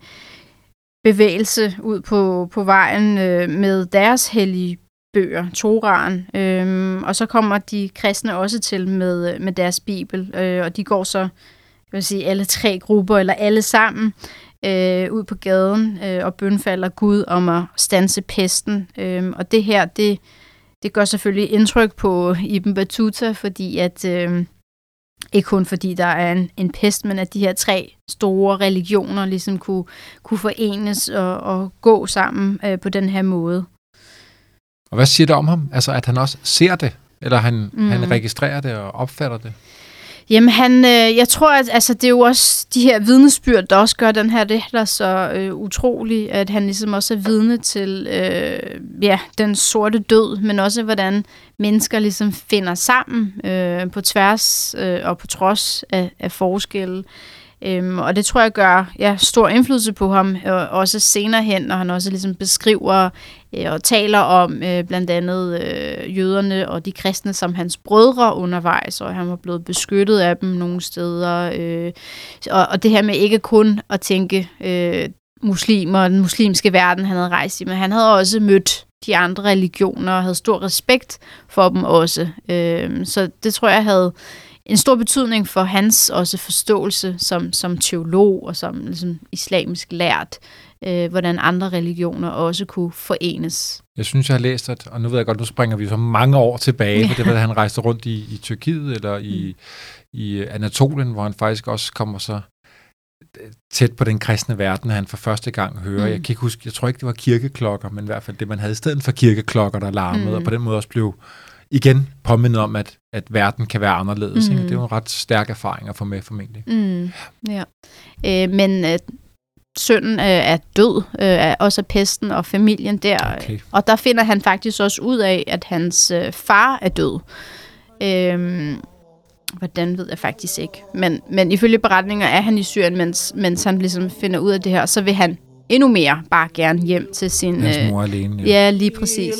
bevægelse ud på, på vejen øh, med deres hellige bøger, Toraen. Øhm, og så kommer de kristne også til med, med deres bibel, øh, og de går så, jeg vil sige, alle tre grupper, eller alle sammen, øh, ud på gaden øh, og bønfalder Gud om at stanse pesten. Øh, og det her, det, det gør selvfølgelig indtryk på Ibn Battuta, fordi at, øh, ikke kun fordi der er en, en pest, men at de her tre store religioner ligesom kunne, kunne forenes og, og gå sammen øh, på den her måde. Og hvad siger det om ham? Altså, at han også ser det, eller han, mm. han registrerer det og opfatter det? Jamen, han, øh, jeg tror, at altså, det er jo også de her vidnesbyrd, der også gør den her det der så øh, utrolig, at han ligesom også er vidne til øh, ja, den sorte død, men også hvordan mennesker ligesom finder sammen øh, på tværs øh, og på trods af, af forskelle. Øhm, og det tror jeg gør ja, stor indflydelse på ham, og også senere hen, når han også ligesom beskriver øh, og taler om øh, blandt andet øh, jøderne og de kristne som hans brødre undervejs, og han var blevet beskyttet af dem nogle steder. Øh, og, og det her med ikke kun at tænke øh, muslimer og den muslimske verden, han havde rejst i, men han havde også mødt de andre religioner og havde stor respekt for dem også. Øh, så det tror jeg havde en stor betydning for hans også forståelse som, som teolog og som ligesom, islamisk lært, øh, hvordan andre religioner også kunne forenes. Jeg synes, jeg har læst, at, og nu ved jeg godt, nu springer vi så mange år tilbage, for det var, at han rejste rundt i, i Tyrkiet eller i, mm. i Anatolien, hvor han faktisk også kommer så øh, tæt på den kristne verden, han for første gang hører. Mm. Jeg kan ikke huske, jeg tror ikke, det var kirkeklokker, men i hvert fald det, man havde i stedet for kirkeklokker, der larmede, mm. og på den måde også blev igen påmindet om, at, at verden kan være anderledes. Mm. Ikke? Det er jo en ret stærk erfaring at få med formentlig. Mm. Ja. Øh, men øh, sønnen øh, er død, øh, også af pesten og familien der. Okay. Og der finder han faktisk også ud af, at hans øh, far er død. Øh, hvordan ved jeg faktisk ikke. Men, men ifølge beretninger er han i Syrien, mens, mens han ligesom finder ud af det her, så vil han endnu mere bare gerne hjem til sin... Hans mor øh, alene. Ja. ja, lige præcis.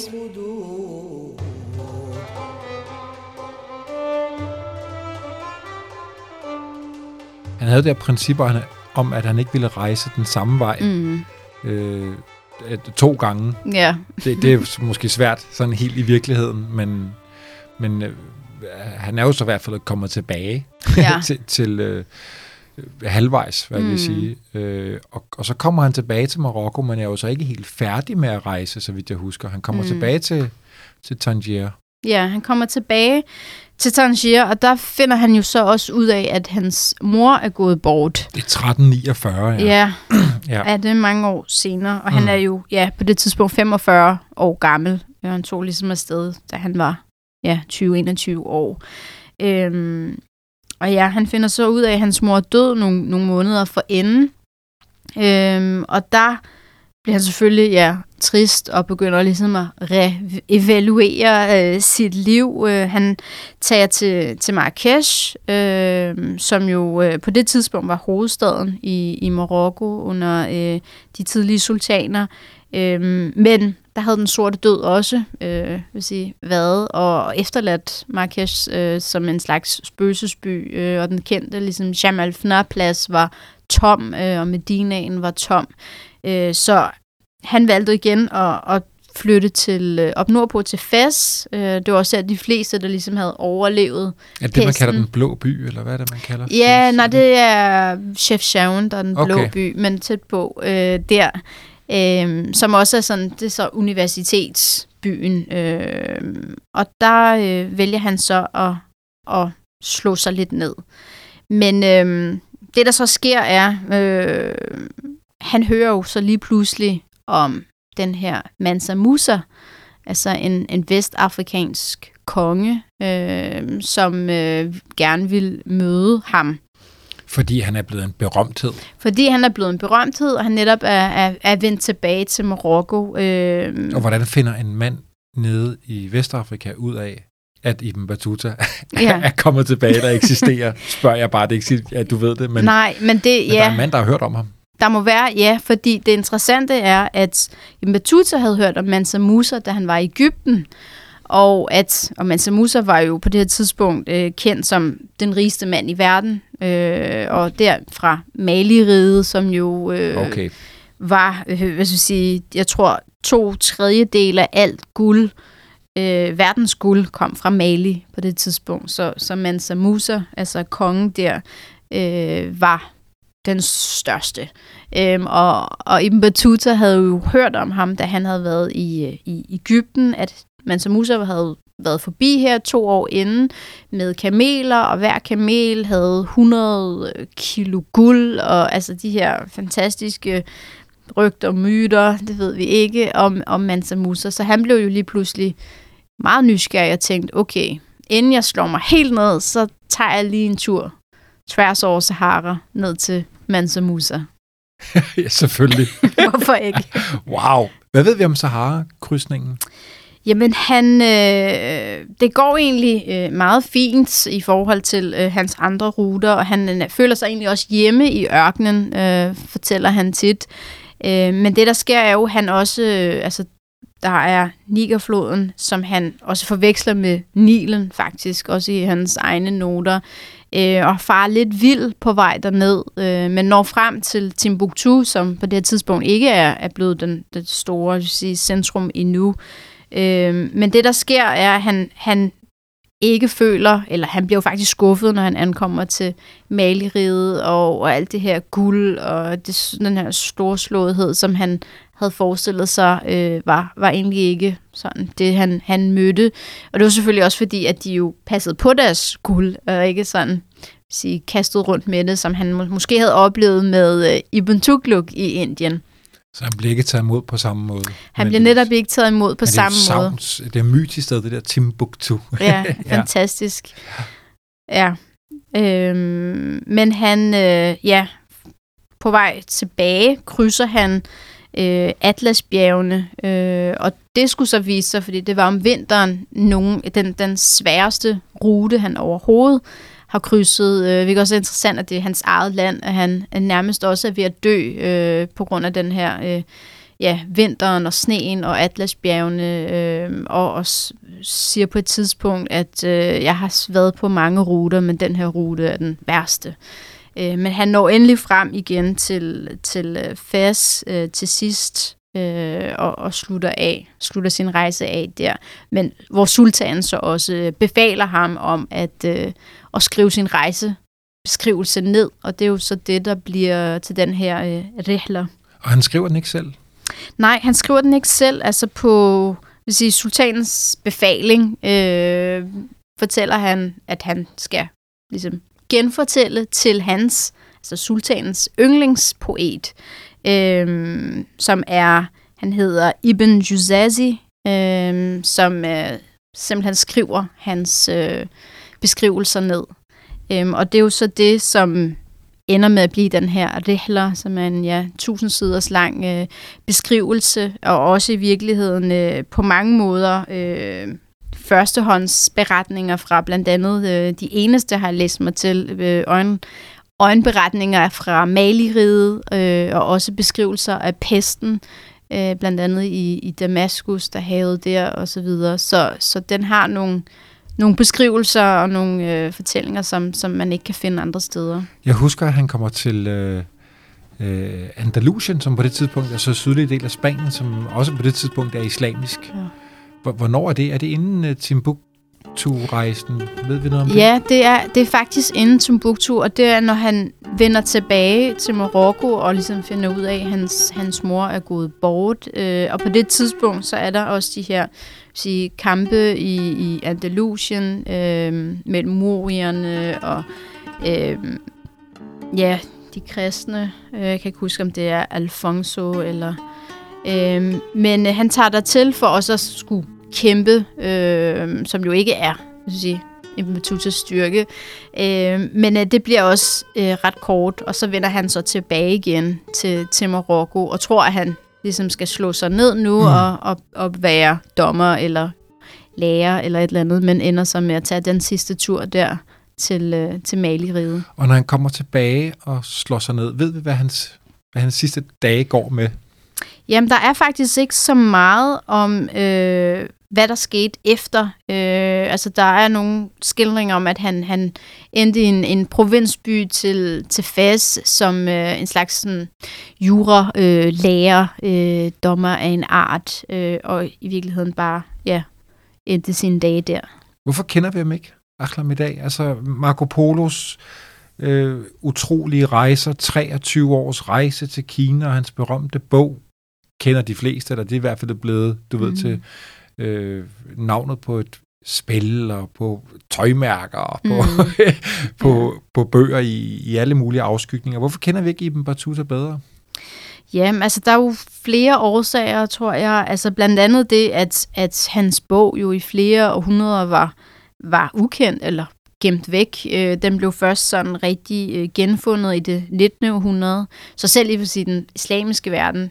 Han havde der principper om, at han ikke ville rejse den samme vej mm. øh, to gange. Ja. det, det er måske svært sådan helt i virkeligheden, men, men øh, han er jo så i hvert fald kommet tilbage ja. til, til øh, halvvejs, hvad mm. jeg vil sige. Øh, og, og så kommer han tilbage til Marokko, men er jo så ikke helt færdig med at rejse, så vidt jeg husker. Han kommer mm. tilbage til, til Tangier. Ja, han kommer tilbage til Tangier, og der finder han jo så også ud af, at hans mor er gået bort. Det er 1349, ja. Ja, ja. ja det er mange år senere, og mm. han er jo ja, på det tidspunkt 45 år gammel. Og han tog ligesom afsted, da han var ja, 20-21 år. Øhm, og ja, han finder så ud af, at hans mor er død nogle, nogle måneder for enden. Øhm, og der bliver han selvfølgelig ja, trist og begynder ligesom at reevaluere øh, sit liv. Øh, han tager til, til Marrakesh, øh, som jo øh, på det tidspunkt var hovedstaden i, i Marokko under øh, de tidlige sultaner. Øh, men der havde den sorte død også øh, vil sige, været og efterladt Marrakesh øh, som en slags spøgelsesby, øh, og den kendte ligesom Jamal Fna-plads var tom, øh, og Medinaen var tom. Øh, så han valgte igen at, at flytte til øh, op nordpå til Fes. Øh, det var også de fleste, der ligesom havde overlevet Er det, man kalder den blå by, eller hvad er det, man kalder Ja, nej, det er Chef Sharon, der er den okay. blå by, men tæt på øh, der. Øh, som også er sådan, det er så universitetsbyen. Øh, og der øh, vælger han så at, at slå sig lidt ned. Men øh, det, der så sker, er, øh, han hører jo så lige pludselig om den her Mansa Musa, altså en, en vestafrikansk konge, øh, som øh, gerne vil møde ham. Fordi han er blevet en berømthed. Fordi han er blevet en berømthed, og han netop er, er, er vendt tilbage til Marokko. Øh, og hvordan finder en mand nede i Vestafrika ud af, at Ibn Battuta Ja. er kommet tilbage, der eksisterer? Spørger jeg bare, det ikke at du ved det, men, Nej, men det, men der er ja, en mand, der har hørt om ham. Der må være, ja, fordi det interessante er, at Battuta havde hørt om Mansa Musa, da han var i Ægypten, og at og Mansa Musa var jo på det her tidspunkt øh, kendt som den rigeste mand i verden, øh, og der fra Mali-riget, som jo øh, Okay. var, øh, hvad skal jeg sige, jeg tror to tredjedel af alt guld, øh, verdens guld, kom fra Mali på det tidspunkt. Så, så Mansa Musa, altså kongen der, øh, var den største. Øhm, og, og Ibn Battuta havde jo hørt om ham, da han havde været i, øh, i Ægypten, at Mansa Musa havde været forbi her to år inden med kameler, og hver kamel havde 100 øh, kilo guld, og altså de her fantastiske rygter og myter, det ved vi ikke, om, om Mansa Musa. Så han blev jo lige pludselig meget nysgerrig og tænkte, okay, inden jeg slår mig helt ned, så tager jeg lige en tur tværs over Sahara ned til Mansa Musa. ja, selvfølgelig. Hvorfor ikke? Wow. Hvad ved vi om Sahara-krydsningen? Jamen, han, øh, det går egentlig øh, meget fint i forhold til øh, hans andre ruter, og han øh, føler sig egentlig også hjemme i ørkenen, øh, fortæller han tit. Øh, men det, der sker, er jo, at han også, øh, altså, der er Nigerfloden, som han også forveksler med Nilen, faktisk, også i hans egne noter, øh, og far lidt vild på vej derned, øh, men når frem til Timbuktu, som på det her tidspunkt ikke er, er blevet den, det store vil sige, centrum endnu. Øh, men det, der sker, er, at han, han ikke føler, eller han bliver jo faktisk skuffet, når han ankommer til maleriet og, og alt det her guld og det, den her storslåethed, som han havde forestillet sig, øh, var, var egentlig ikke sådan det, han, han mødte. Og det var selvfølgelig også fordi, at de jo passede på deres guld, og ikke sådan sige, kastet rundt med det, som han må, måske havde oplevet med øh, Ibn Tugluk i Indien. Så han bliver ikke taget imod på samme måde. Han bliver netop ikke taget imod på samme det måde. savns, Det er mytisk sted, det der Timbuktu. Ja, fantastisk. Ja. Øhm, men han, øh, ja, på vej tilbage krydser han øh, Øh, Atlasbjergene, øh, og det skulle så vise sig, fordi det var om vinteren nogen, den, den sværeste rute, han overhovedet har krydset. Øh, hvilket også er interessant, at det er hans eget land, at han nærmest også er ved at dø øh, på grund af den her øh, ja, vinteren og sneen og Atlasbjergene, øh, og, og siger på et tidspunkt, at øh, jeg har været på mange ruter, men den her rute er den værste. Øh, men han når endelig frem igen til, til øh, Fes øh, til sidst, øh, og, og slutter af, slutter sin rejse af der. Men hvor sultanen så også øh, befaler ham om at, øh, at skrive sin rejsebeskrivelse ned, og det er jo så det, der bliver til den her øh, rihler. Og han skriver den ikke selv. Nej, han skriver den ikke selv, altså på vil sige, sultanens befaling øh, fortæller han, at han skal ligesom genfortælle til hans, altså sultanens yndlingspoet, øh, som er, han hedder Ibn Juzazi, øh, som øh, simpelthen skriver hans øh, beskrivelser ned. Øh, og det er jo så det, som ender med at blive den her rehler, som er en ja, tusind siders lang øh, beskrivelse, og også i virkeligheden øh, på mange måder øh, førstehåndsberetninger fra blandt andet øh, de eneste, har jeg læst mig til, øh, øjen, øjenberetninger fra Maliriget, øh, og også beskrivelser af pesten, øh, blandt andet i, i Damaskus, der havet der, og så videre. Så, så den har nogle, nogle beskrivelser og nogle øh, fortællinger, som, som man ikke kan finde andre steder. Jeg husker, at han kommer til øh, øh, Andalusien, som på det tidspunkt er så sydlig del af Spanien, som også på det tidspunkt er islamisk. Ja. Hvor- Hvornår er det? Er det inden øh, Timbuktu-rejsen? Ved vi noget om det? Ja, det er, det er faktisk inden Timbuktu, og det er, når han vender tilbage til Marokko og ligesom finder ud af, at hans, hans mor er gået bort. Øh, og på det tidspunkt, så er der også de her sige, kampe i, i Andalusien øh, mellem morierne og øh, ja, de kristne. Øh, Jeg kan ikke huske, om det er Alfonso eller Øh, men øh, han tager der til for også at skulle kæmpe, øh, som jo ikke er jeg sige, Ibn Battutas styrke. Øh, men øh, det bliver også øh, ret kort, og så vender han så tilbage igen til, til Marokko, og tror, at han ligesom skal slå sig ned nu mm. og, og, og være dommer eller lærer eller et eller andet, men ender så med at tage den sidste tur der til, øh, til Mali-riget. Og når han kommer tilbage og slår sig ned, ved vi, hvad hans, hvad hans sidste dage går med? Jamen, der er faktisk ikke så meget om, øh, hvad der skete efter. Øh, altså, der er nogle skildringer om, at han, han endte i en, en provinsby til, til Fez som øh, en slags sådan, jura-lærer, øh, øh, dommer af en art, øh, og i virkeligheden bare ja, endte sine dage der. Hvorfor kender vi ham ikke, Achlam, i dag? Altså, Marco Polos øh, utrolige rejser, 23 års rejse til Kina, og hans berømte bog, kender de fleste, eller det er i hvert fald blevet, du mm. ved, til øh, navnet på et spil og på tøjmærker og på, mm. på, på bøger i, i alle mulige afskygninger. Hvorfor kender vi ikke Ibn Battuta bedre? Jamen, altså, der er jo flere årsager, tror jeg. Altså, blandt andet det, at, at hans bog jo i flere århundreder var, var ukendt, eller gemt væk. Øh, den blev først sådan rigtig øh, genfundet i det 19. århundrede. Så selv i den islamiske verden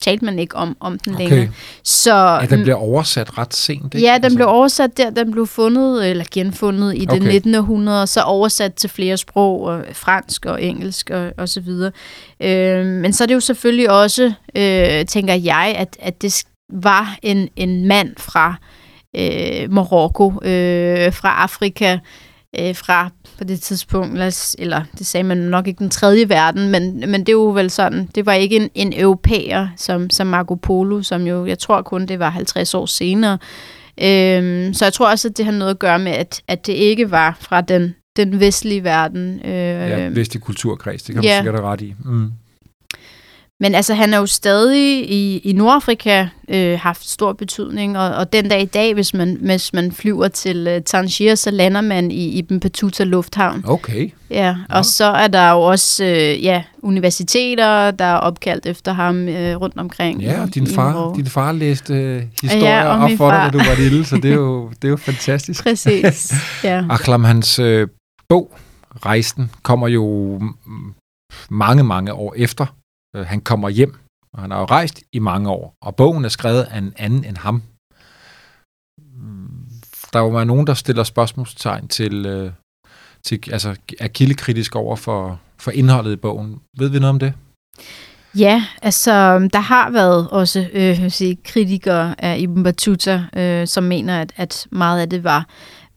talte man ikke om, om den okay. længere. Så, ja, den blev oversat ret sent, ikke? Ja, den altså. blev oversat der. Den blev fundet, eller genfundet i okay. det 19. århundrede, så oversat til flere sprog, og fransk og engelsk og, og så videre. Øh, men så er det jo selvfølgelig også, øh, tænker jeg, at, at det var en, en mand fra øh, Marokko, øh, fra Afrika, øh, fra på det tidspunkt, eller det sagde man nok ikke den tredje verden, men, men det er jo vel sådan, det var ikke en, en europæer som, som Marco Polo, som jo, jeg tror kun det var 50 år senere. Øhm, så jeg tror også, at det har noget at gøre med, at, at det ikke var fra den, den vestlige verden. Øh, ja, vestlig kulturkreds, det kan man ja. sikkert have ret i. Mm. Men altså, han er jo stadig i, i Nordafrika øh, haft stor betydning, og, og den dag i dag, hvis man, hvis man flyver til uh, Tangier, så lander man i Ibn Battuta Lufthavn. Okay. Ja, og ja. så er der jo også øh, ja, universiteter, der er opkaldt efter ham øh, rundt omkring. Ja, og din far, din far læste øh, historier ja, op for dig, da du var lille, så det er jo, det er jo fantastisk. Præcis, ja. Aklam, hans øh, bog, Rejsen, kommer jo mange, mange år efter Øh, han kommer hjem, og han har jo rejst i mange år, og bogen er skrevet af en anden end ham. Mm, der var nogen, der stiller spørgsmålstegn til, øh, til altså er kildekritisk over for, for indholdet i bogen. Ved vi noget om det? Ja, altså der har været også øh, sige, kritikere af Ibn Battuta, øh, som mener, at, at meget af det var,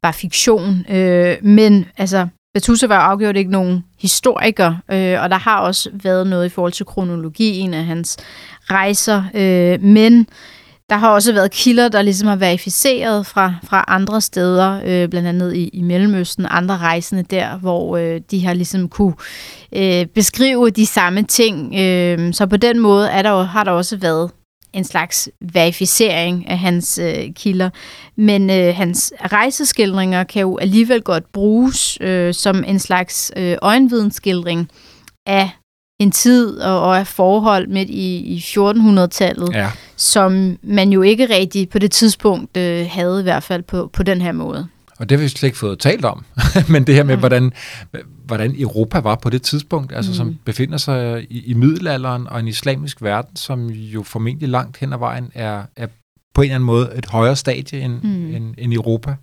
var fiktion. Øh, men altså, Battusa var afgjort ikke nogen historiker, øh, og der har også været noget i forhold til kronologien af hans rejser, øh, men der har også været kilder, der ligesom har verificeret fra, fra andre steder, øh, blandt andet i, i Mellemøsten, andre rejsende der, hvor øh, de har ligesom kunne øh, beskrive de samme ting. Øh, så på den måde er der, har der også været en slags verificering af hans øh, kilder. Men øh, hans rejseskildringer kan jo alligevel godt bruges øh, som en slags øh, øjenvidensskildring af en tid og, og af forhold midt i, i 1400-tallet, ja. som man jo ikke rigtig på det tidspunkt øh, havde i hvert fald på, på den her måde. Og det har vi slet ikke fået talt om. Men det her med, hvordan, hvordan Europa var på det tidspunkt, altså mm. som befinder sig i, i middelalderen og en islamisk verden, som jo formentlig langt hen ad vejen er, er på en eller anden måde et højere stadie end, mm. end, end Europa.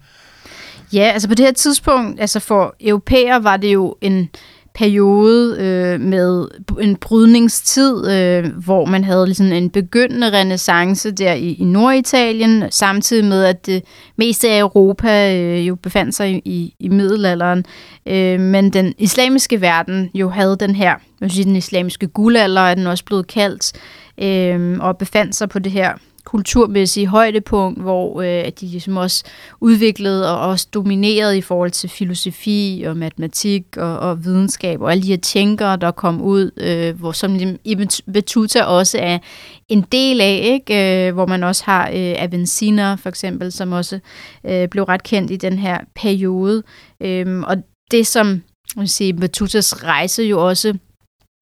Ja, altså på det her tidspunkt, altså for europæer var det jo en periode øh, med en brydningstid, øh, hvor man havde ligesom en begyndende renaissance der i, i Norditalien, samtidig med, at det meste af Europa øh, jo befandt sig i, i middelalderen. Øh, men den islamiske verden jo havde den her, jeg sige, den islamiske guldalder, er den også blevet kaldt, øh, og befandt sig på det her kulturmæssige højdepunkt, hvor øh, de ligesom også udviklede og også dominerede i forhold til filosofi og matematik og, og videnskab og alle de her tænkere, der kom ud, øh, hvor som Ibn Battuta også er en del af, ikke? Øh, hvor man også har øh, Avicenna for eksempel, som også øh, blev ret kendt i den her periode. Øh, og det som man sige, Battutas rejse jo også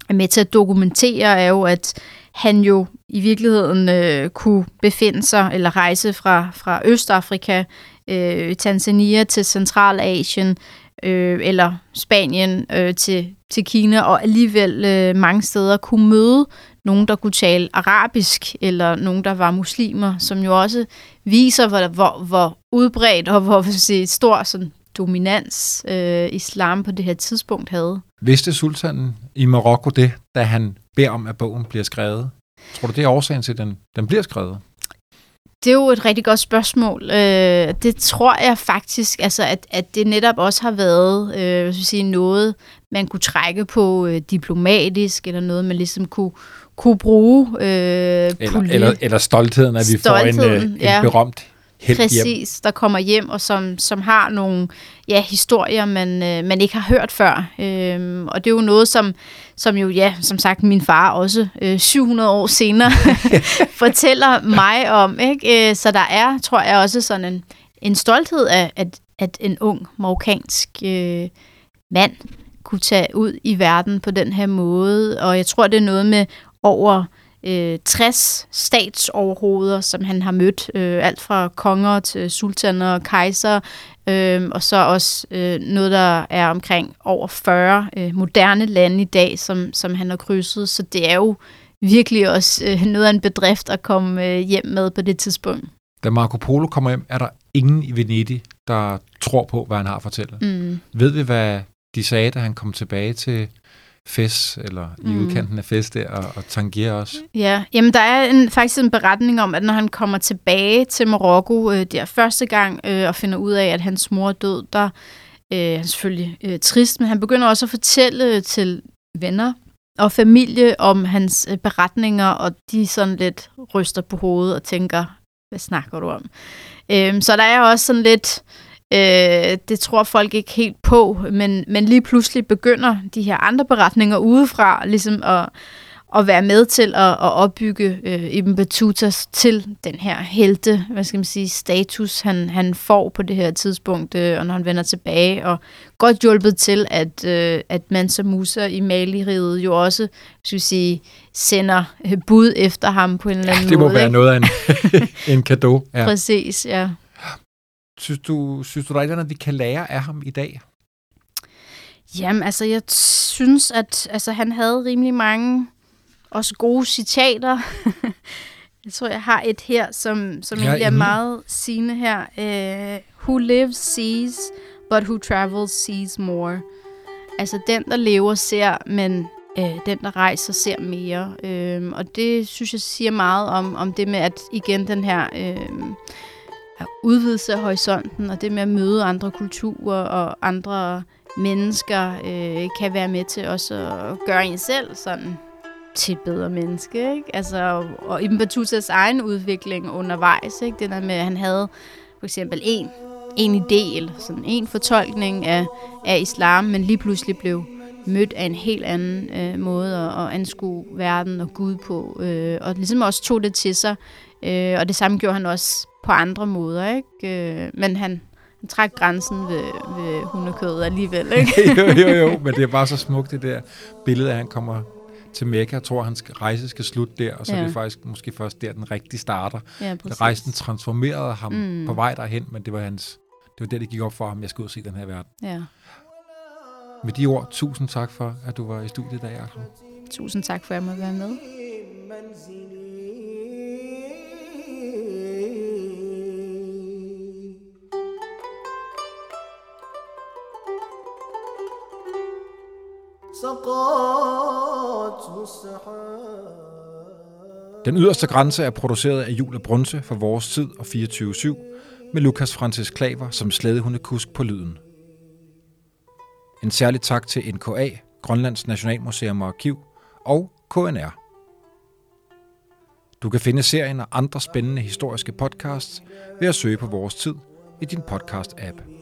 er med til at dokumentere, er jo, at han jo i virkeligheden øh, kunne befinde sig eller rejse fra, fra Østafrika, øh, Tanzania til Centralasien, øh, eller Spanien øh, til, til Kina, og alligevel øh, mange steder kunne møde nogen, der kunne tale arabisk, eller nogen, der var muslimer, som jo også viser, hvor, hvor, hvor udbredt og hvor sige, stor sådan, dominans øh, islam på det her tidspunkt havde. Vidste sultanen i Marokko det, da han beder om, at bogen bliver skrevet? Tror du, det er årsagen til, at den, den bliver skrevet? Det er jo et rigtig godt spørgsmål. Øh, det tror jeg faktisk, altså at, at det netop også har været øh, sige, noget, man kunne trække på øh, diplomatisk, eller noget, man ligesom kunne, kunne bruge. Øh, eller, eller, eller stoltheden, at vi stoltheden, får en, øh, en ja. berømt helt Præcis, hjem. der kommer hjem, og som, som har nogle ja, historier, man, øh, man ikke har hørt før. Øhm, og det er jo noget, som, som jo, ja, som sagt, min far også øh, 700 år senere fortæller mig om. Ikke? Øh, så der er, tror jeg, også sådan en, en stolthed af, at, at en ung marokkansk øh, mand kunne tage ud i verden på den her måde. Og jeg tror, det er noget med over øh, 60 statsoverhoveder, som han har mødt. Øh, alt fra konger til sultaner og kejser, øh, og så også øh, noget, der er omkring over 40 øh, moderne lande i dag, som, som han har krydset. Så det er jo virkelig også øh, noget af en bedrift at komme øh, hjem med på det tidspunkt. Da Marco Polo kommer hjem, er der ingen i Venedig, der tror på, hvad han har at fortælle. Mm. Ved vi, hvad de sagde, da han kom tilbage til Fes, eller i mm. udkanten af Fes der, og, og Tangier også. Ja, jamen der er en, faktisk en beretning om, at når han kommer tilbage til Marokko øh, der første gang, øh, og finder ud af, at hans mor er død, der øh, er han selvfølgelig øh, trist, men han begynder også at fortælle til venner og familie om hans øh, beretninger, og de sådan lidt ryster på hovedet og tænker, hvad snakker du om? Øh, så der er også sådan lidt Øh, det tror folk ikke helt på, men, men lige pludselig begynder de her andre beretninger udefra ligesom at, at være med til at, at opbygge øh, Ibn Battuta til den her helte, hvad skal man sige, status, han, han får på det her tidspunkt, øh, og når han vender tilbage, og godt hjulpet til, at, øh, at Mansa Musa i Mali-riget jo også, skal vi sige, sender øh, bud efter ham på en eller anden ja, det må måde. være ikke? noget af en, en gave. Ja. Præcis, ja. Synes du, synes du, der er noget, vi kan lære af ham i dag? Jamen, altså, jeg synes, at altså, han havde rimelig mange også gode citater. jeg tror, jeg har et her, som, som egentlig er meget sigende her. Uh, who lives sees, but who travels sees more. Altså, den, der lever, ser, men uh, den, der rejser, ser mere. Uh, og det, synes jeg, siger meget om, om det med, at igen, den her at udvidelse af horisonten, og det med at møde andre kulturer og andre mennesker, øh, kan være med til også at gøre en selv sådan til et bedre menneske. Ikke? Altså, og Ibn Battutas egen udvikling undervejs, ikke? det der med, at han havde for eksempel en, en idé, eller sådan en fortolkning af, af islam, men lige pludselig blev mødt af en helt anden øh, måde at, at anskue verden og Gud på, øh, og ligesom også tog det til sig. Øh, og det samme gjorde han også på andre måder, ikke? Øh, men han, han træk grænsen ved, ved hundekødet alligevel, ikke? jo, jo, jo, men det er bare så smukt, det der billede, at han kommer til Mekka. Jeg tror, at hans rejse skal slutte der, og så ja. er det faktisk måske først der, den rigtige starter. Ja, Rejsen transformerede ham mm. på vej derhen, men det var hans det var der, det gik op for ham, jeg skulle ud og se den her verden. Ja. Med de ord, tusind tak for, at du var i studiet i dag. Tusind tak for, at jeg måtte være med. Den yderste grænse er produceret af Jule Brunse for Vores Tid og 24-7 med Lukas Francis Klaver som slædehundekusk på lyden. En særlig tak til NKA, Grønlands Nationalmuseum og Arkiv og KNR. Du kan finde serien og andre spændende historiske podcasts ved at søge på Vores Tid i din podcast-app.